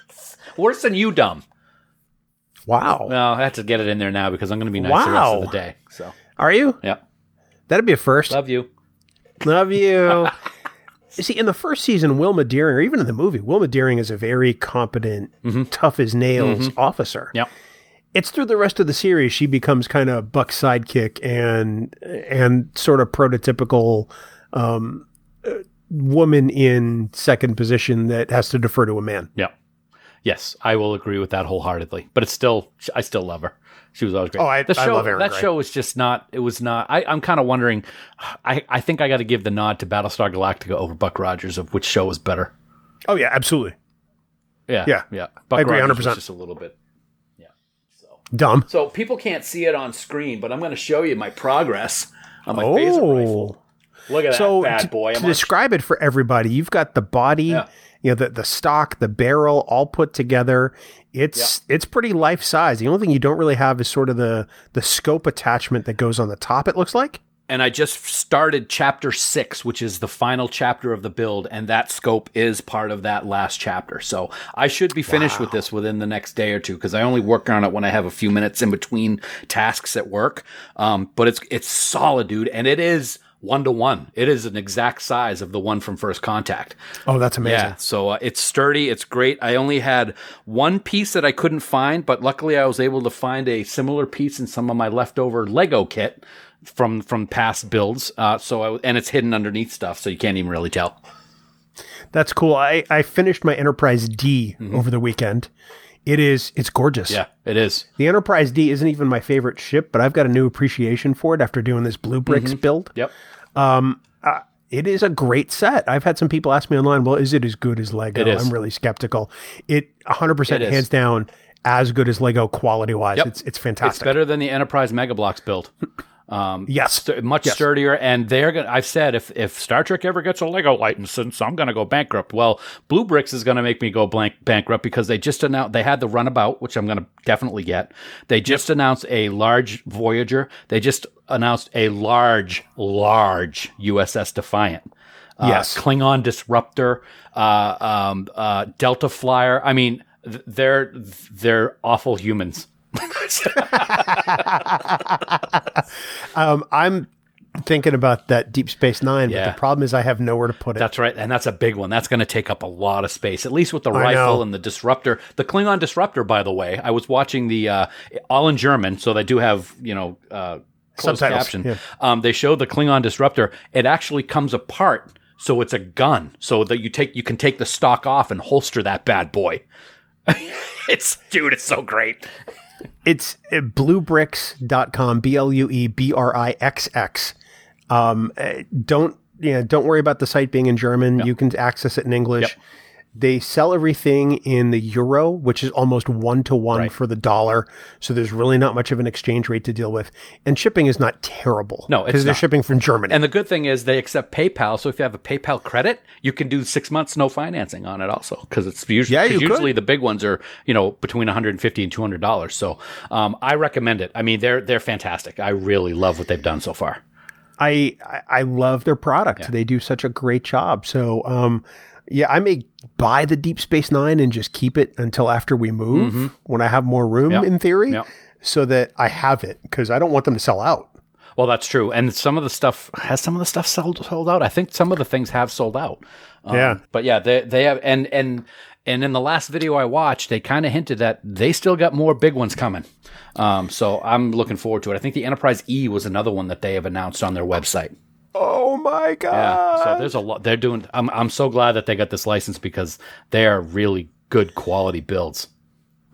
[LAUGHS] Worse than you dumb. Wow. Well, I have to get it in there now because I'm going to be nice the rest of the day. So, Are you? yeah. That'd be a first. Love you. Love you. [LAUGHS] See, in the first season, Wilma Deering, or even in the movie, Wilma Deering is a very competent, tough as nails officer. Yep. It's through the rest of the series she becomes kind of Buck's sidekick and and sort of prototypical um, uh, woman in second position that has to defer to a man. Yeah. Yes, I will agree with that wholeheartedly. But it's still, I still love her. She was always great. Oh, I- the I show, love Erin That Gray. show was just not. It was not. I, I'm kind of wondering. I, I think I got to give the nod to Battlestar Galactica over Buck Rogers of which show was better. Oh yeah, absolutely. Yeah, Yeah. yeah. I agree 100%. Just a little bit. Yeah. So dumb. So people can't see it on screen, but I'm going to show you my progress on my phaser oh. rifle. Look at Oh. so that bad boy. to describe it for everybody, you've got the body, Yeah. You know, the the stock, the barrel, all put together. It's it's pretty life size. The only thing you don't really have is sort of the the scope attachment that goes on the top. It looks like. and I just started chapter six, which is the final chapter of the build, and that scope is part of that last chapter. So I should be finished with this within the next day or two because I only work on it when I have a few minutes in between tasks at work. Um, but it's it's solid, dude, and it is one to one. It is an exact size of the one from First Contact. Oh, that's amazing. Yeah, so uh, it's sturdy. It's great. I only had one piece that I couldn't find, but luckily I was able to find a similar piece in some of my leftover Lego kit from from past builds. Uh, so I, and it's hidden underneath stuff, so you can't even really tell. That's cool. I I finished my Enterprise D over the weekend. It is it's gorgeous. Yeah, it is. The Enterprise D isn't even my favorite ship, but I've got a new appreciation for it after doing this BlueBrixx Mm-hmm. build. Yep. It is a great set. I've had some people ask me online, well, is it as good as Lego? I'm really skeptical. It 100% It is. hands down as good as Lego quality wise. Yep. It's it's fantastic. It's better than the Enterprise Mega Bloks build. Yes. St- much Yes. sturdier, and they're gonna. I've said if if Star Trek ever gets a Lego license, I'm gonna go bankrupt. Well, BlueBrixx is gonna make me go blank bankrupt because they just announced they had the runabout, which I'm gonna definitely get. They just announced a large Voyager. They just announced a large, large USS Defiant. Uh, Yes. Klingon Disruptor, uh, um, uh, Delta Flyer. I mean, th- they're they're awful humans. [LAUGHS] Um, I'm thinking about that Deep Space Nine, Yeah. but the problem is I have nowhere to put it. That's right, and that's a big one. That's going to take up a lot of space, at least with the I rifle know. and the disruptor. The Klingon disruptor, by the way, I was watching the uh, all in German, so they do have you know uh, closed Subtitles, caption. yeah. Um, they show the Klingon disruptor. It actually comes apart, so it's a gun, so that you take you can take the stock off and holster that bad boy. [LAUGHS] it's dude, it's so great. It's bluebrixx.com, B L U E B R I X X. Um, uh, don't yeah, don't worry about the site being in German. You can access it in English. Yep. They sell everything in the euro, which is almost one to one for the dollar. So there's really not much of an exchange rate to deal with, and shipping is not terrible. No, it's because they're not. shipping from Germany. And the good thing is they accept PayPal, so if you have a PayPal credit, you can do six months no financing on it also because it's usually Yeah, you could. the big ones are you know between 150 and 200 dollars. So um, I recommend it. I mean they're they're fantastic. I really love what they've done so far. I I- I love their product. They do such a great job. So um yeah, I may buy the Deep Space Nine and just keep it until after we move when I have more room Yep. in theory, Yep. so that I have it because I don't want them to sell out. Well, that's true. And some of the stuff has some of the stuff sold sold out. I think some of the things have sold out. Um, Yeah. But yeah, they they have and and and in the last video I watched, they kind of hinted that they still got more big ones coming. Um, so I'm looking forward to it. I think the Enterprise E was another one that they have announced on their website. Oh my god! Yeah. So there's a lot they're doing. I'm I'm so glad that they got this license because they are really good quality builds.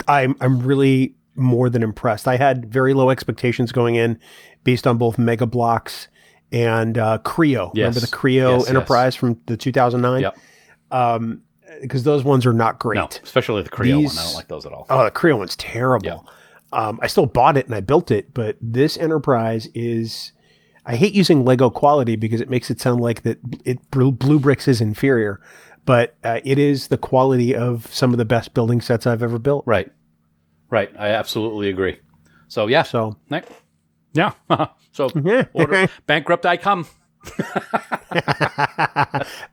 I'm I'm really more than impressed. I had very low expectations going in, based on both Mega Bloks and uh, KRE-O. Yes. Remember the KRE-O Yes, yes. Enterprise from the 2009? Yep. Um, Because those ones are not great. No, especially the KRE-O These- one. I don't like those at all. Oh, the KRE-O one's terrible. Um, I still bought it and I built it, but this Enterprise is. I hate using Lego quality because it makes it sound like that it Blue, BlueBrixx is inferior, but uh, it is the quality of some of the best building sets I've ever built. Right. Right. I absolutely agree. So yeah. So Ne- Yeah. [LAUGHS] so [LAUGHS] Yeah. order, [LAUGHS] bankrupt I come.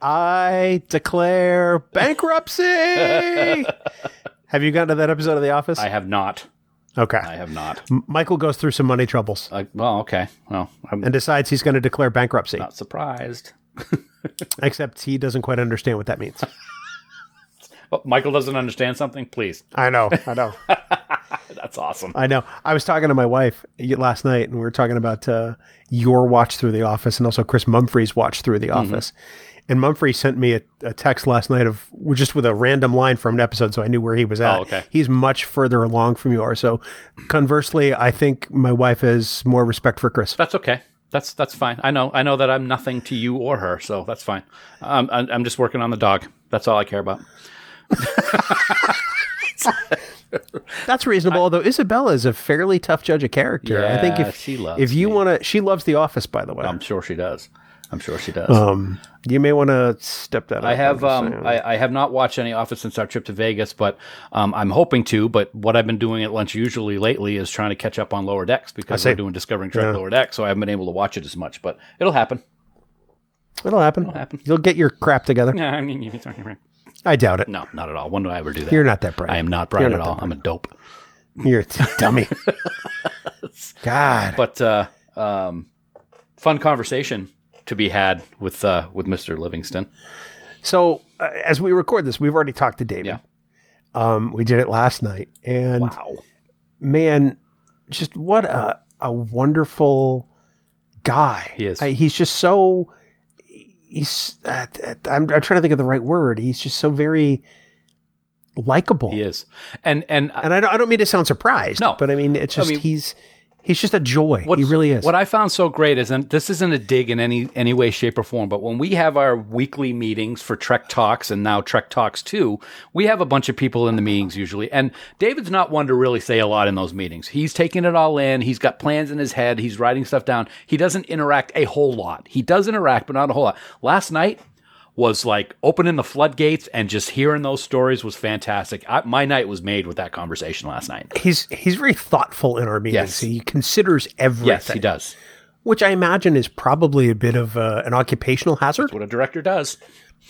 I declare bankruptcy. Have you gotten to that episode of The Office? I have not. Okay. I have not. M- Michael goes through some money troubles Uh, well, okay. Well, I'm and decides he's going to declare bankruptcy. not surprised. [LAUGHS] Except he doesn't quite understand what that means. [LAUGHS] Oh, Michael doesn't understand something. Please, I know. I know. [LAUGHS] that's awesome. I know. I was talking to my wife last night, and we were talking about uh, your watch through the office, and also Chris Mumphrey's watch through the Mm-hmm. office. And Mumphrey sent me a, a text last night of just with a random line from an episode, so I knew where he was at. Oh, okay. He's much further along from you are. So, conversely, I think my wife has more respect for Chris. That's okay. That's that's fine. I know. I know that I'm nothing to you or her, so that's fine. Um, I'm, I'm just working on the dog. That's all I care about. [LAUGHS] That's reasonable. although Isabella is a fairly tough judge of character. I think if she loves if you want to, she loves The Office. By the way, I'm sure she does. I'm sure she does. um, you may want to step that. up. I have I'm um. I, I have not watched any Office since our trip to Vegas, but um, I'm hoping to. But what I've been doing at lunch usually lately is trying to catch up on Lower Decks because see. we're doing Discovering Trek Yeah. Lower Decks, so I haven't been able to watch it as much. But it'll happen. It'll happen. It'll happen. You'll get your crap together. no, [LAUGHS] I mean, I doubt it. No, not at all. When do I ever do that? You're not that bright. I am not bright You're at not all. that I'm a dope. You're a [LAUGHS] dummy. [LAUGHS] God. But uh, um, fun conversation to be had with uh, with Mr. Livingston. So uh, as we record this, we've already talked to David. Yeah. Um, we did it last night, and Wow. man, just what a a wonderful guy He is. I- he's just so. He's. Uh, I'm, I'm trying to think of the right word. He's just so very likable. He is, and and And I don't, I don't mean to sound surprised. No. but I mean it's I just mean- he's he's just a joy. he really is. What I found so great is, and this isn't a dig in any any way, shape, or form, but when we have our weekly meetings for Trek Talks and now Trek Talks Two, we have a bunch of people in the meetings usually, and David's not one to really say a lot in those meetings. He's taking it all in. He's got plans in his head. He's writing stuff down. He doesn't interact a whole lot. He does interact, but not a whole lot. Last night. Was like opening the floodgates and just hearing those stories was fantastic. I, my night was made with that conversation last night. he's he's very thoughtful in our meetings. Yes. He considers everything. Yes, he does. which I imagine is probably a bit of uh, an occupational hazard, What a director does.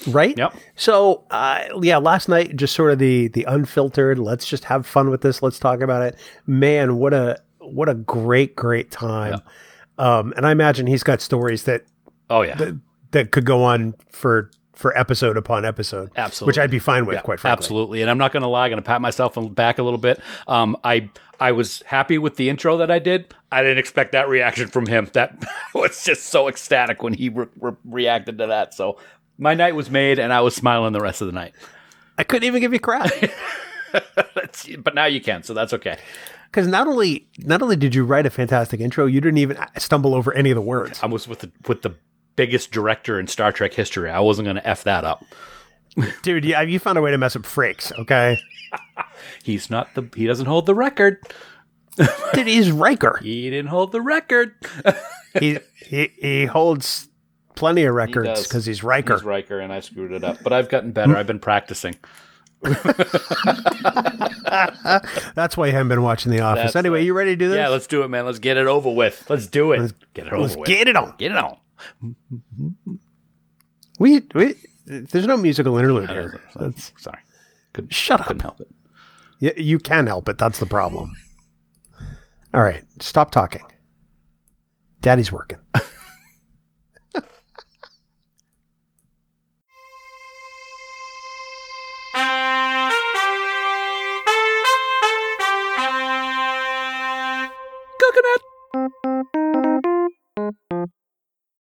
right? Yep. So, uh, yeah, last night just sort of the the unfiltered. Let's just have fun with this. Let's talk about it. Man, what a what a great great time. Um, and I imagine he's got stories that Oh yeah. that could go on for for episode upon episode. Absolutely. which I'd be fine with, Yeah, quite frankly. Absolutely. And I'm not going to lie, I'm going to pat myself on the back a little bit. Um, I I was happy with the intro that I did. I didn't expect that reaction from him. That [LAUGHS] was just so ecstatic when he re- re- reacted to that. So my night was made, and I was smiling the rest of the night. I couldn't even give you crap [LAUGHS] but now you can, so that's okay. because not only not only did you write a fantastic intro, you didn't even stumble over any of the words. I was with the, with the biggest director in Star Trek history. I wasn't going to f that up. Dude, yeah, you found a way to mess up Frakes, okay? [LAUGHS] He's not the. He doesn't hold the record. [LAUGHS] Dude, he's Riker. He didn't hold the record. [LAUGHS] he, he he holds plenty of records because he's Riker. He's Riker, and I screwed it up. But I've gotten better. I've been practicing. That's why you haven't been watching The Office. That's anyway, right. you ready to do this? Yeah, let's do it, man. Let's get it over with. Let's do it. Let's, get it over Let's with. get it on. Get it on. We, we there's no musical interlude here. That's, Sorry. Couldn't, shut up. couldn't help it. You, you can help it. That's the problem. All right, stop talking. Daddy's working. [LAUGHS]